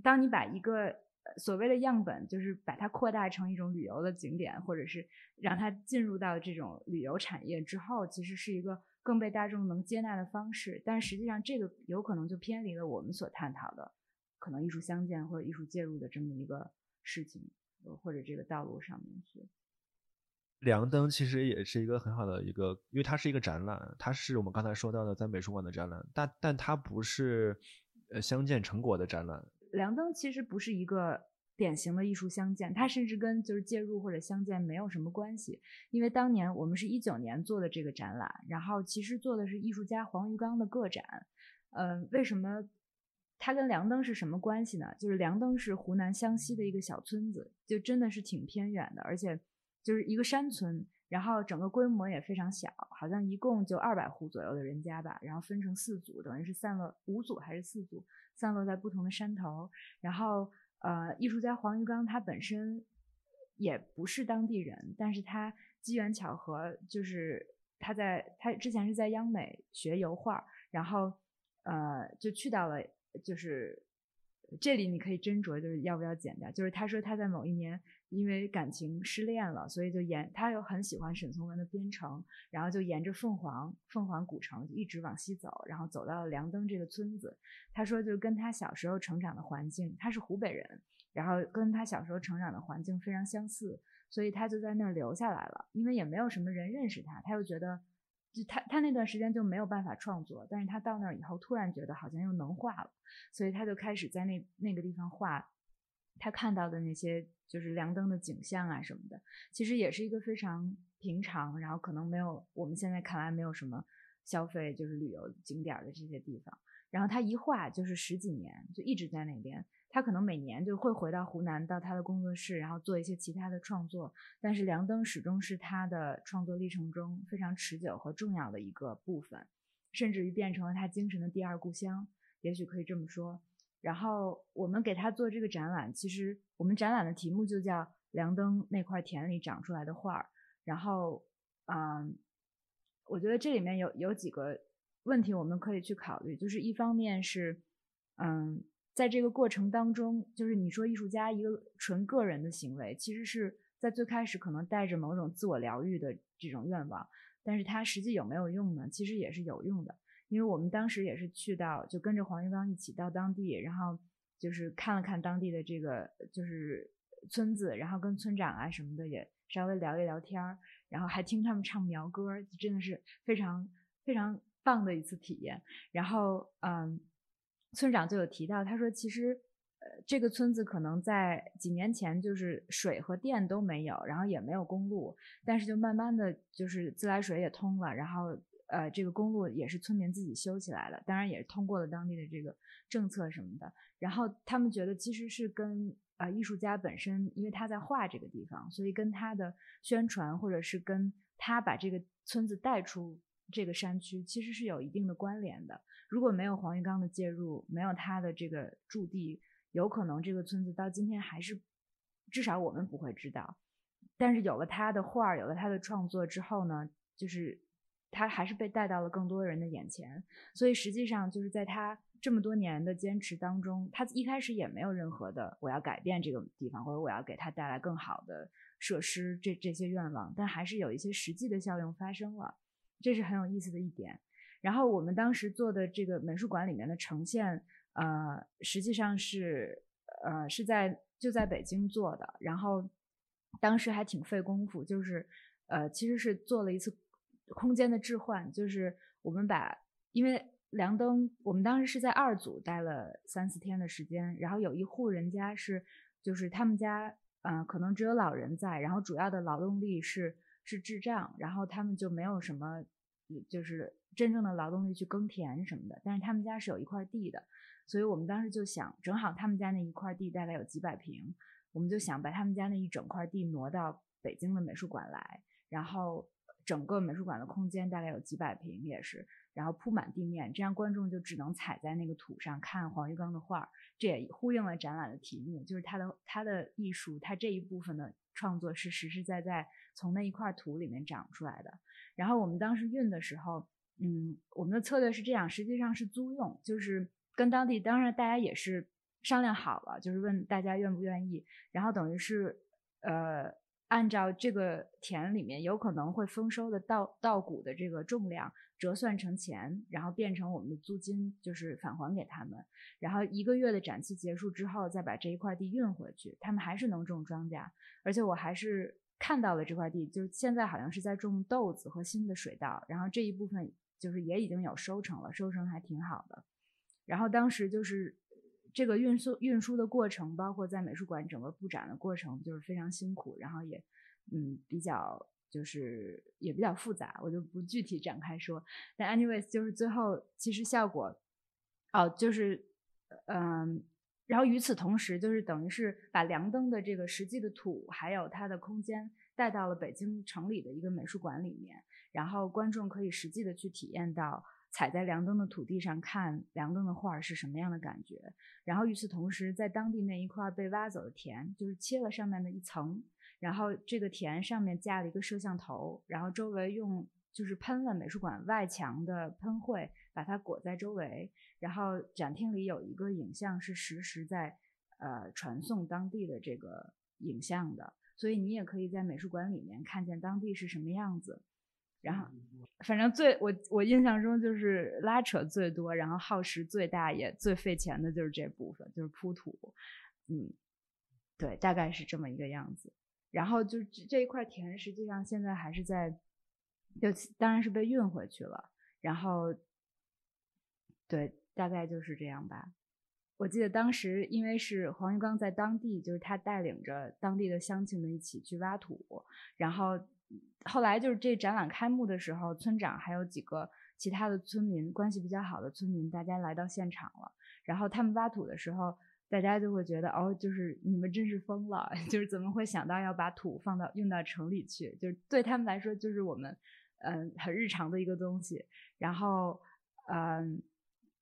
当你把一个所谓的样本，就是把它扩大成一种旅游的景点，或者是让它进入到这种旅游产业之后，其实是一个更被大众能接纳的方式。但实际上这个有可能就偏离了我们所探讨的可能艺术相见或者艺术介入的这么一个事情。或者这个道路上面去，梁灯其实也是一个很好的一个，因为它是一个展览，它是我们刚才说到的在美术馆的展览，但但它不是呃相见成果的展览。梁灯其实不是一个典型的艺术相见，它甚至跟就是介入或者相见没有什么关系，因为当年我们是一九年做的这个展览，然后其实做的是艺术家黄鱼刚的个展，呃，为什么？它跟梁灯是什么关系呢？就是梁灯是湖南湘西的一个小村子，就真的是挺偏远的，而且就是一个山村，然后整个规模也非常小，好像一共就二百户左右的人家吧，然后分成四组，等于是散落五组还是四组，散落在不同的山头。然后呃，艺术家黄玉刚他本身也不是当地人，但是他机缘巧合，就是他在他之前是在央美学油画，然后呃就去到了。就是这里你可以斟酌，就是要不要剪掉。就是他说他在某一年因为感情失恋了，所以就沿他又很喜欢沈从文的《边城》，然后就沿着凤凰凤凰古城一直往西走，然后走到了梁登这个村子。他说就跟他小时候成长的环境，他是湖北人，然后跟他小时候成长的环境非常相似，所以他就在那儿留下来了。因为也没有什么人认识他，他又觉得。就他他那段时间就没有办法创作，但是他到那儿以后突然觉得好像又能画了，所以他就开始在那那个地方画他看到的那些就是亮灯的景象啊什么的，其实也是一个非常平常，然后可能没有我们现在看来没有什么消费就是旅游景点的这些地方，然后他一画就是十几年，就一直在那边。他可能每年就会回到湖南，到他的工作室，然后做一些其他的创作。但是梁灯始终是他的创作历程中非常持久和重要的一个部分，甚至于变成了他精神的第二故乡，也许可以这么说。然后我们给他做这个展览，其实我们展览的题目就叫《梁灯那块田里长出来的画儿》。然后，嗯，我觉得这里面有有几个问题我们可以去考虑，就是一方面是，嗯。在这个过程当中，就是你说艺术家一个纯个人的行为，其实是在最开始可能带着某种自我疗愈的这种愿望，但是它实际有没有用呢？其实也是有用的，因为我们当时也是去到，就跟着黄玉刚一起到当地，然后就是看了看当地的这个就是村子，然后跟村长啊什么的也稍微聊一聊天儿，然后还听他们唱苗歌，真的是非常非常棒的一次体验。然后，嗯，村长就有提到，他说其实。呃，这个村子可能在几年前就是水和电都没有，然后也没有公路，但是就慢慢的就是自来水也通了，然后呃，这个公路也是村民自己修起来了，当然也是通过了当地的这个政策什么的。然后他们觉得其实是跟呃艺术家本身，因为他在画这个地方，所以跟他的宣传或者是跟他把这个村子带出这个山区，其实是有一定的关联的。如果没有黄玉刚的介入，没有他的这个驻地。有可能这个村子到今天还是，至少我们不会知道。但是有了他的画，有了他的创作之后呢，就是他还是被带到了更多人的眼前。所以实际上就是在他这么多年的坚持当中，他一开始也没有任何的我要改变这个地方，或者我要给他带来更好的设施这这些愿望，但还是有一些实际的效用发生了，这是很有意思的一点。然后我们当时做的这个美术馆里面的呈现。呃，实际上是，呃，是在就在北京做的，然后当时还挺费功夫，就是，呃，其实是做了一次空间的置换，就是我们把，因为梁灯，我们当时是在二组待了三四天的时间，然后有一户人家是，就是他们家，嗯，可能只有老人在，然后主要的劳动力是是智障，然后他们就没有什么，就是真正的劳动力去耕田什么的，但是他们家是有一块地的。所以我们当时就想，正好他们家那一块地大概有几百平，我们就想把他们家那一整块地挪到北京的美术馆来，然后整个美术馆的空间大概有几百平也是，然后铺满地面，这样观众就只能踩在那个土上看黄玉刚的画，这也呼应了展览的题目，就是他的他的艺术，他这一部分的创作是实实在在从那一块土里面长出来的。然后我们当时运的时候，嗯，我们的策略是这样，实际上是租用，就是。跟当地当然大家也是商量好了，就是问大家愿不愿意，然后等于是呃按照这个田里面有可能会丰收的稻稻谷的这个重量折算成钱，然后变成我们的租金，就是返还给他们。然后一个月的展期结束之后，再把这一块地运回去，他们还是能种庄稼。而且我还是看到了这块地，就是现在好像是在种豆子和新的水稻，然后这一部分就是也已经有收成了，收成还挺好的。然后当时就是这个运输运输的过程，包括在美术馆整个布展的过程，就是非常辛苦，然后也嗯比较就是也比较复杂，我就不具体展开说。但 anyways，就是最后其实效果哦，就是嗯，然后与此同时，就是等于是把梁灯的这个实际的土还有它的空间带到了北京城里的一个美术馆里面，然后观众可以实际的去体验到。踩在梁灯的土地上看梁灯的画是什么样的感觉？然后与此同时，在当地那一块被挖走的田，就是切了上面的一层，然后这个田上面架了一个摄像头，然后周围用就是喷了美术馆外墙的喷绘把它裹在周围，然后展厅里有一个影像是实时在呃传送当地的这个影像的，所以你也可以在美术馆里面看见当地是什么样子。然后，反正最我我印象中就是拉扯最多，然后耗时最大也最费钱的就是这部分，就是铺土。嗯，对，大概是这么一个样子。然后就这一块田，实际上现在还是在，就当然是被运回去了。然后，对，大概就是这样吧。我记得当时因为是黄玉刚在当地，就是他带领着当地的乡亲们一起去挖土，然后。后来就是这展览开幕的时候，村长还有几个其他的村民关系比较好的村民，大家来到现场了。然后他们挖土的时候，大家就会觉得哦，就是你们真是疯了，就是怎么会想到要把土放到运到城里去？就是对他们来说，就是我们嗯很日常的一个东西。然后嗯。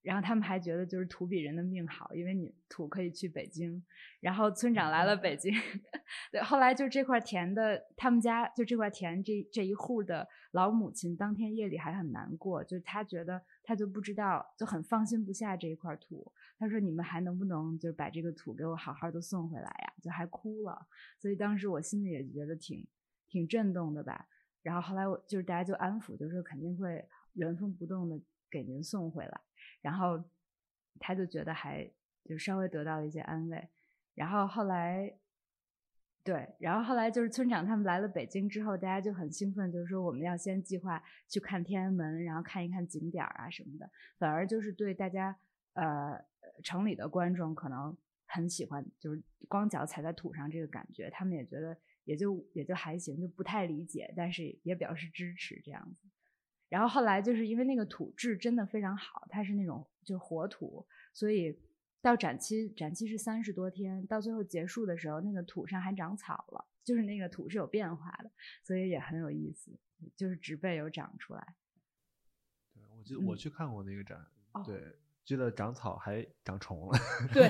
然后他们还觉得就是土比人的命好，因为你土可以去北京。然后村长来了北京，对，后来就这块田的，他们家就这块田这这一户的老母亲，当天夜里还很难过，就他觉得他就不知道，就很放心不下这一块土。他说：“你们还能不能就是把这个土给我好好的送回来呀？”就还哭了。所以当时我心里也觉得挺挺震动的吧。然后后来我就是大家就安抚，就说肯定会原封不动的给您送回来。然后他就觉得还就稍微得到了一些安慰。然后后来，对，然后后来就是村长他们来了北京之后，大家就很兴奋，就是说我们要先计划去看天安门，然后看一看景点啊什么的。反而就是对大家呃城里的观众可能很喜欢，就是光脚踩在土上这个感觉，他们也觉得也就也就还行，就不太理解，但是也表示支持这样子。然后后来就是因为那个土质真的非常好，它是那种就是活土，所以。到展期，展期是三十多天，到最后结束的时候，那个土上还长草了，就是那个土是有变化的，所以也很有意思，就是植被有长出来。对，我记得我去看过那个展，对。记得长草还长虫 了，对，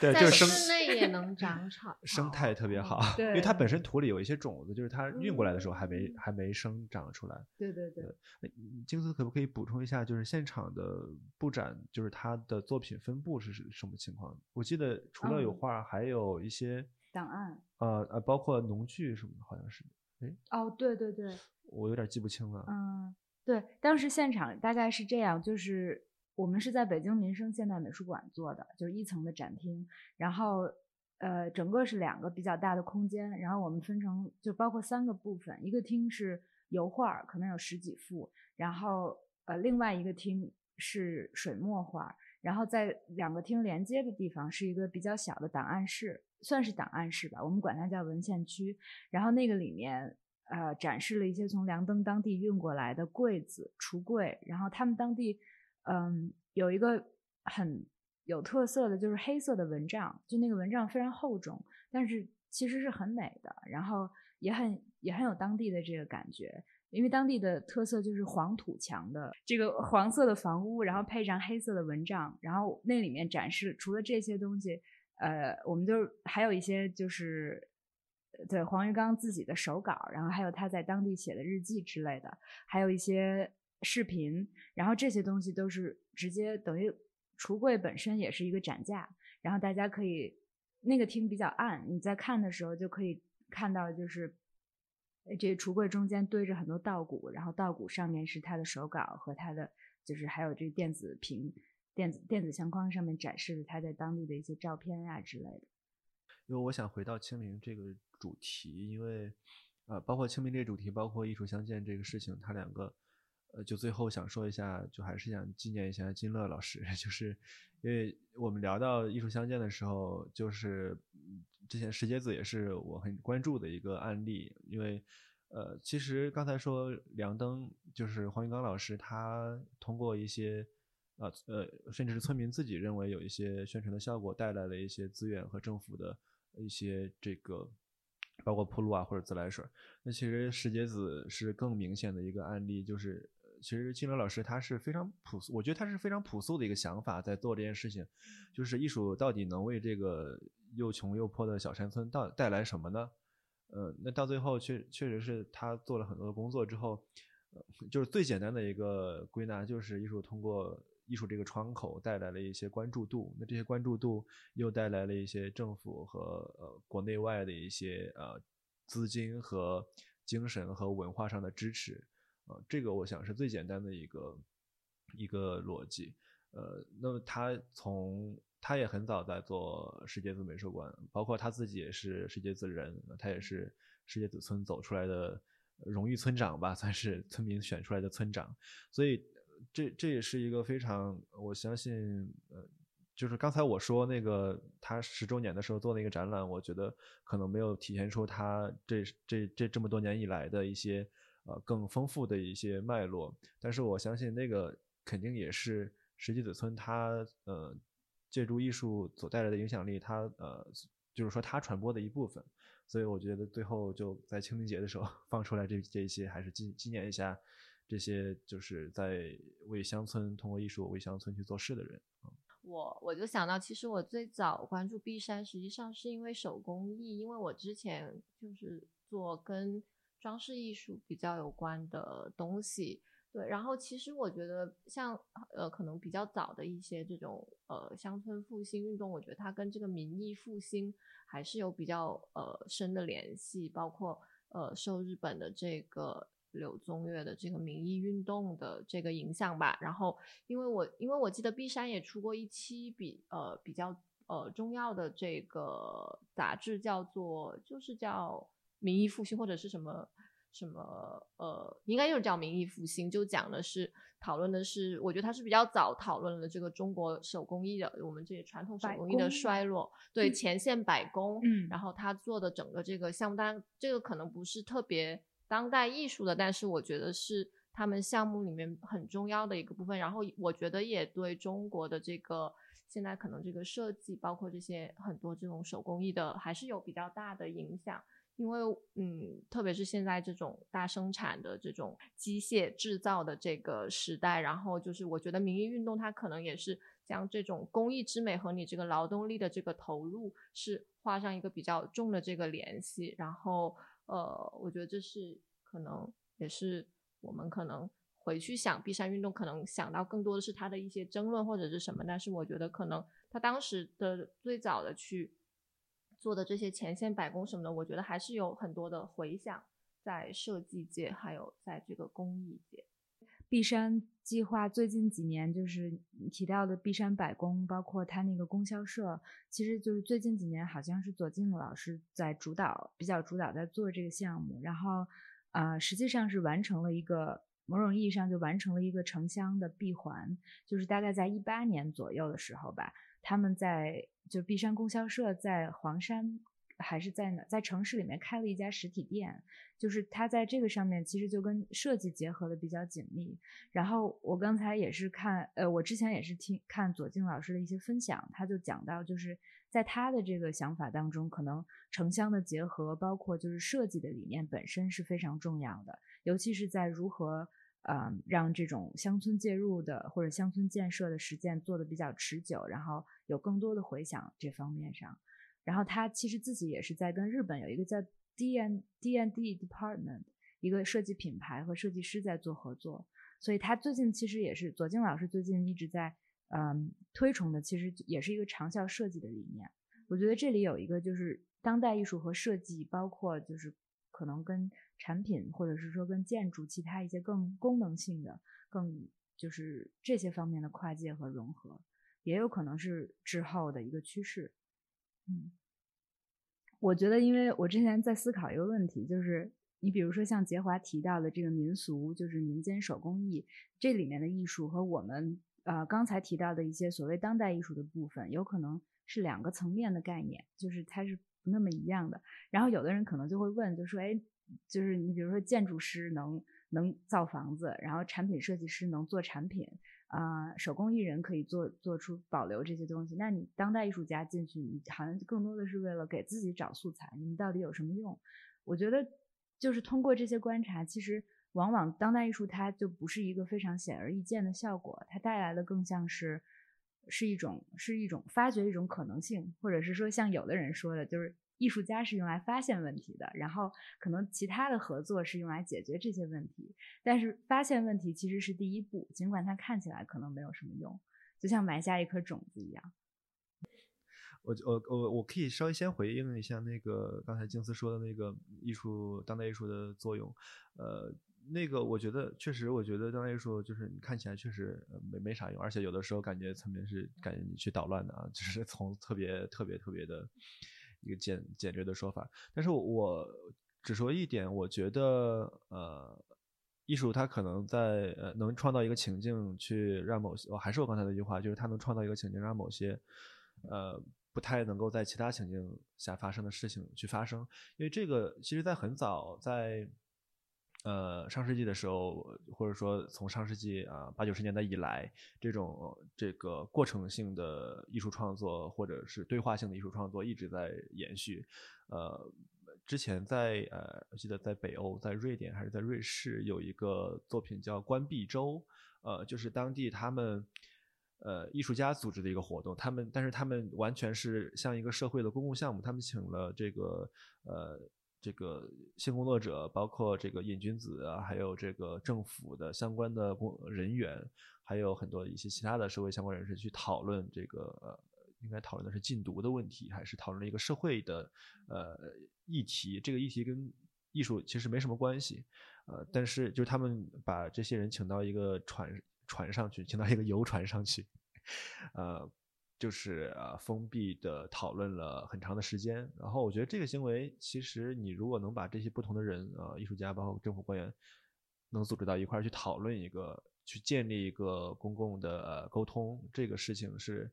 对，就是室内 也能长草，生态特别好。对，因为它本身土里有一些种子，就是它运过来的时候还没还没生长出来。对对对。金丝可不可以补充一下，就是现场的布展，就是它的作品分布是什么情况？我记得除了有画，还有一些档案，呃呃，包括农具什么的，好像是。哎，哦，对对对，我有点记不清了。嗯，对，当时现场大概是这样，就是。我们是在北京民生现代美术馆做的，就是一层的展厅，然后呃，整个是两个比较大的空间，然后我们分成就包括三个部分，一个厅是油画，可能有十几幅，然后呃，另外一个厅是水墨画，然后在两个厅连接的地方是一个比较小的档案室，算是档案室吧，我们管它叫文献区，然后那个里面呃展示了一些从梁登当地运过来的柜子、橱柜，然后他们当地。嗯，有一个很有特色的就是黑色的蚊帐，就那个蚊帐非常厚重，但是其实是很美的，然后也很也很有当地的这个感觉，因为当地的特色就是黄土墙的这个黄色的房屋，然后配上黑色的蚊帐，然后那里面展示除了这些东西，呃，我们就还有一些就是对黄玉刚自己的手稿，然后还有他在当地写的日记之类的，还有一些。视频，然后这些东西都是直接等于橱柜本身也是一个展架，然后大家可以那个厅比较暗，你在看的时候就可以看到，就是这橱柜中间堆着很多稻谷，然后稻谷上面是他的手稿和他的就是还有这个电子屏、电子电子相框上面展示的他在当地的一些照片呀之类的。因为我想回到清明这个主题，因为呃，包括清明这个主题，包括艺术相见这个事情，它两个。呃，就最后想说一下，就还是想纪念一下金乐老师，就是因为我们聊到艺术相见的时候，就是之前石碣子也是我很关注的一个案例，因为呃，其实刚才说梁登就是黄云刚老师，他通过一些呃呃，甚至是村民自己认为有一些宣传的效果，带来了一些资源和政府的一些这个包括铺路啊或者自来水，那其实石碣子是更明显的一个案例，就是。其实金乐老师他是非常朴素，我觉得他是非常朴素的一个想法在做这件事情，就是艺术到底能为这个又穷又破的小山村到带来什么呢？呃，那到最后确确实是他做了很多的工作之后，就是最简单的一个归纳就是艺术通过艺术这个窗口带来了一些关注度，那这些关注度又带来了一些政府和呃国内外的一些呃资金和精神和文化上的支持。呃，这个我想是最简单的一个一个逻辑。呃，那么他从他也很早在做世界子美术馆，包括他自己也是世界子人，他也是世界子村走出来的荣誉村长吧，算是村民选出来的村长。所以这这也是一个非常，我相信，呃，就是刚才我说那个他十周年的时候做那个展览，我觉得可能没有体现出他这这这这么多年以来的一些。呃，更丰富的一些脉络，但是我相信那个肯定也是石碣子村他呃借助艺术所带来的影响力，他呃就是说他传播的一部分，所以我觉得最后就在清明节的时候放出来这这些，还是纪纪念一下这些就是在为乡村通过艺术为乡村去做事的人。我我就想到，其实我最早关注碧山，实际上是因为手工艺，因为我之前就是做跟。装饰艺术比较有关的东西，对，然后其实我觉得像呃，可能比较早的一些这种呃乡村复兴运动，我觉得它跟这个民艺复兴还是有比较呃深的联系，包括呃受日本的这个柳宗悦的这个民意运动的这个影响吧。然后因为我因为我记得碧山也出过一期比呃比较呃重要的这个杂志，叫做就是叫民意复兴或者是什么。什么呃，应该就是叫民意复兴，就讲的是讨论的是，我觉得他是比较早讨论了这个中国手工艺的，我们这些传统手工艺的衰落，对前线百工，嗯，然后他做的整个这个项目，当然这个可能不是特别当代艺术的，但是我觉得是他们项目里面很重要的一个部分，然后我觉得也对中国的这个现在可能这个设计，包括这些很多这种手工艺的，还是有比较大的影响。因为，嗯，特别是现在这种大生产的这种机械制造的这个时代，然后就是我觉得民意运动它可能也是将这种工艺之美和你这个劳动力的这个投入是画上一个比较重的这个联系。然后，呃，我觉得这是可能也是我们可能回去想碧山运动，可能想到更多的是它的一些争论或者是什么。但是我觉得可能他当时的最早的去。做的这些前线百工什么的，我觉得还是有很多的回响在设计界，还有在这个工艺界。璧山计划最近几年就是你提到的璧山百工，包括他那个供销社，其实就是最近几年好像是左静老师在主导，比较主导在做这个项目。然后，呃，实际上是完成了一个某种意义上就完成了一个城乡的闭环，就是大概在一八年左右的时候吧。他们在就璧山供销社在黄山还是在哪，在城市里面开了一家实体店，就是他在这个上面其实就跟设计结合的比较紧密。然后我刚才也是看，呃，我之前也是听看左静老师的一些分享，他就讲到，就是在他的这个想法当中，可能城乡的结合，包括就是设计的理念本身是非常重要的，尤其是在如何。呃，让这种乡村介入的或者乡村建设的实践做得比较持久，然后有更多的回响这方面上。然后他其实自己也是在跟日本有一个叫 D N D N D Department 一个设计品牌和设计师在做合作，所以他最近其实也是左京老师最近一直在嗯推崇的，其实也是一个长效设计的理念。我觉得这里有一个就是当代艺术和设计，包括就是可能跟。产品，或者是说跟建筑其他一些更功能性的、更就是这些方面的跨界和融合，也有可能是之后的一个趋势。嗯，我觉得，因为我之前在思考一个问题，就是你比如说像杰华提到的这个民俗，就是民间手工艺这里面的艺术，和我们呃刚才提到的一些所谓当代艺术的部分，有可能是两个层面的概念，就是它是不那么一样的。然后有的人可能就会问，就说，哎。就是你比如说建筑师能能造房子，然后产品设计师能做产品，啊，手工艺人可以做做出保留这些东西。那你当代艺术家进去，你好像更多的是为了给自己找素材，你们到底有什么用？我觉得就是通过这些观察，其实往往当代艺术它就不是一个非常显而易见的效果，它带来的更像是是一种是一种发掘一种可能性，或者是说像有的人说的，就是。艺术家是用来发现问题的，然后可能其他的合作是用来解决这些问题。但是发现问题其实是第一步，尽管它看起来可能没有什么用，就像埋下一颗种子一样。我我我我可以稍微先回应一下那个刚才金丝说的那个艺术当代艺术的作用。呃，那个我觉得确实，我觉得当代艺术就是你看起来确实没没啥用，而且有的时候感觉层面是感觉你去捣乱的啊，就是从特别特别特别的。一个简简略的说法，但是我只说一点，我觉得呃，艺术它可能在呃能创造一个情境，去让某些，我还是我刚才那句话，就是它能创造一个情境，让某些呃不太能够在其他情境下发生的事情去发生，因为这个其实在很早在。呃，上世纪的时候，或者说从上世纪啊八九十年代以来，这种这个过程性的艺术创作，或者是对话性的艺术创作一直在延续。呃，之前在呃，我记得在北欧，在瑞典还是在瑞士，有一个作品叫《关闭周》，呃，就是当地他们呃艺术家组织的一个活动，他们但是他们完全是像一个社会的公共项目，他们请了这个呃。这个性工作者，包括这个瘾君子啊，还有这个政府的相关的工人员，还有很多一些其他的社会相关人士去讨论这个，呃，应该讨论的是禁毒的问题，还是讨论了一个社会的呃议题？这个议题跟艺术其实没什么关系，呃，但是就是他们把这些人请到一个船船上去，请到一个游船上去，呃，就是呃封闭的讨论了很长的时间。然后我觉得这个行为，其实你如果能把这些不同的人，呃，艺术家包括政府官员，能组织到一块儿去讨论一个，去建立一个公共的沟通，这个事情是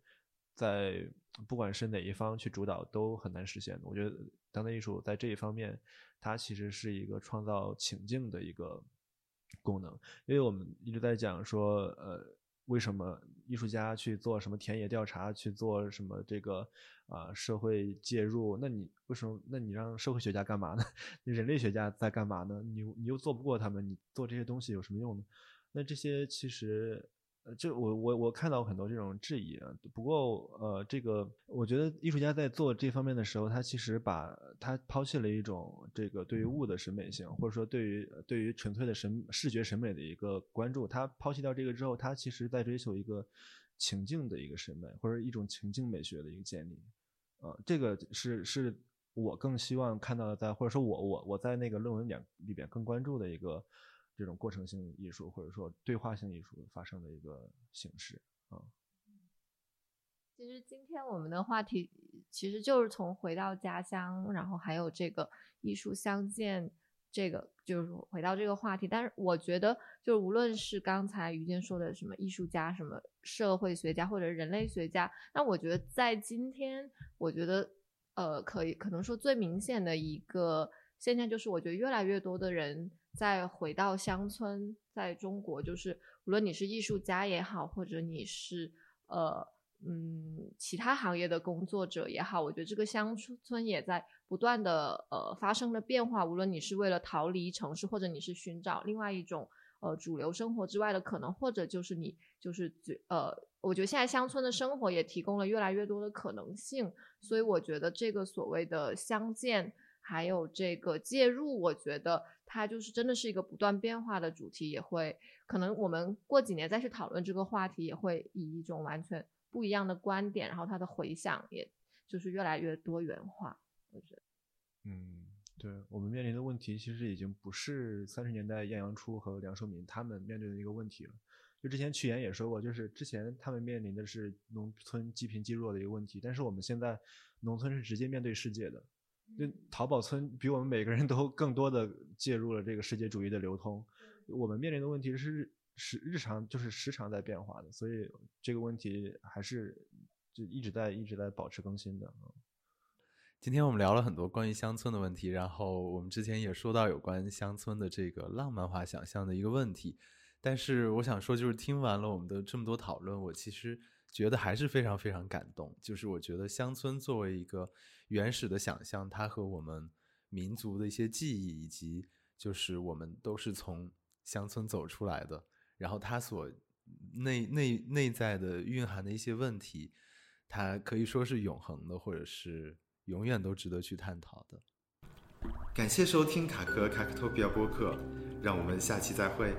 在不管是哪一方去主导都很难实现的。我觉得当代艺术在这一方面。它其实是一个创造情境的一个功能，因为我们一直在讲说，呃，为什么艺术家去做什么田野调查，去做什么这个啊社会介入？那你为什么？那你让社会学家干嘛呢？你人类学家在干嘛呢？你你又做不过他们，你做这些东西有什么用呢？那这些其实。就我我我看到很多这种质疑啊，不过呃，这个我觉得艺术家在做这方面的时候，他其实把他抛弃了一种这个对于物的审美性，或者说对于对于纯粹的审视觉审美的一个关注。他抛弃掉这个之后，他其实在追求一个情境的一个审美，或者一种情境美学的一个建立。呃，这个是是我更希望看到的，在或者说我我我在那个论文里里边更关注的一个。这种过程性艺术或者说对话性艺术发生的一个形式啊。其实今天我们的话题其实就是从回到家乡，然后还有这个艺术相见，这个就是回到这个话题。但是我觉得，就是无论是刚才于坚说的什么艺术家、什么社会学家或者人类学家，那我觉得在今天，我觉得呃，可以可能说最明显的一个现象就是，我觉得越来越多的人。再回到乡村，在中国，就是无论你是艺术家也好，或者你是呃嗯其他行业的工作者也好，我觉得这个乡村也在不断的呃发生了变化。无论你是为了逃离城市，或者你是寻找另外一种呃主流生活之外的可能，或者就是你就是呃，我觉得现在乡村的生活也提供了越来越多的可能性。所以我觉得这个所谓的相见。还有这个介入，我觉得它就是真的是一个不断变化的主题，也会可能我们过几年再去讨论这个话题，也会以一种完全不一样的观点，然后它的回响也就是越来越多元化。我觉得，嗯，对我们面临的问题，其实已经不是三十年代晏阳初和梁漱溟他们面对的一个问题了。就之前曲岩也说过，就是之前他们面临的是农村积贫积弱的一个问题，但是我们现在农村是直接面对世界的。就淘宝村比我们每个人都 更多的介入了这个世界主义的流通，我们面临的问题是是日常就是时常在变化的，所以这个问题还是就一直在一直在保持更新的。今天我们聊了很多关于乡村的问题，然后我们之前也说到有关乡村的这个浪漫化想象的一个问题，但是我想说，就是听完了我们的这么多讨论，我其实。觉得还是非常非常感动，就是我觉得乡村作为一个原始的想象，它和我们民族的一些记忆，以及就是我们都是从乡村走出来的，然后它所内内内在的蕴含的一些问题，它可以说是永恒的，或者是永远都值得去探讨的。感谢收听卡壳卡克托比亚播客，让我们下期再会。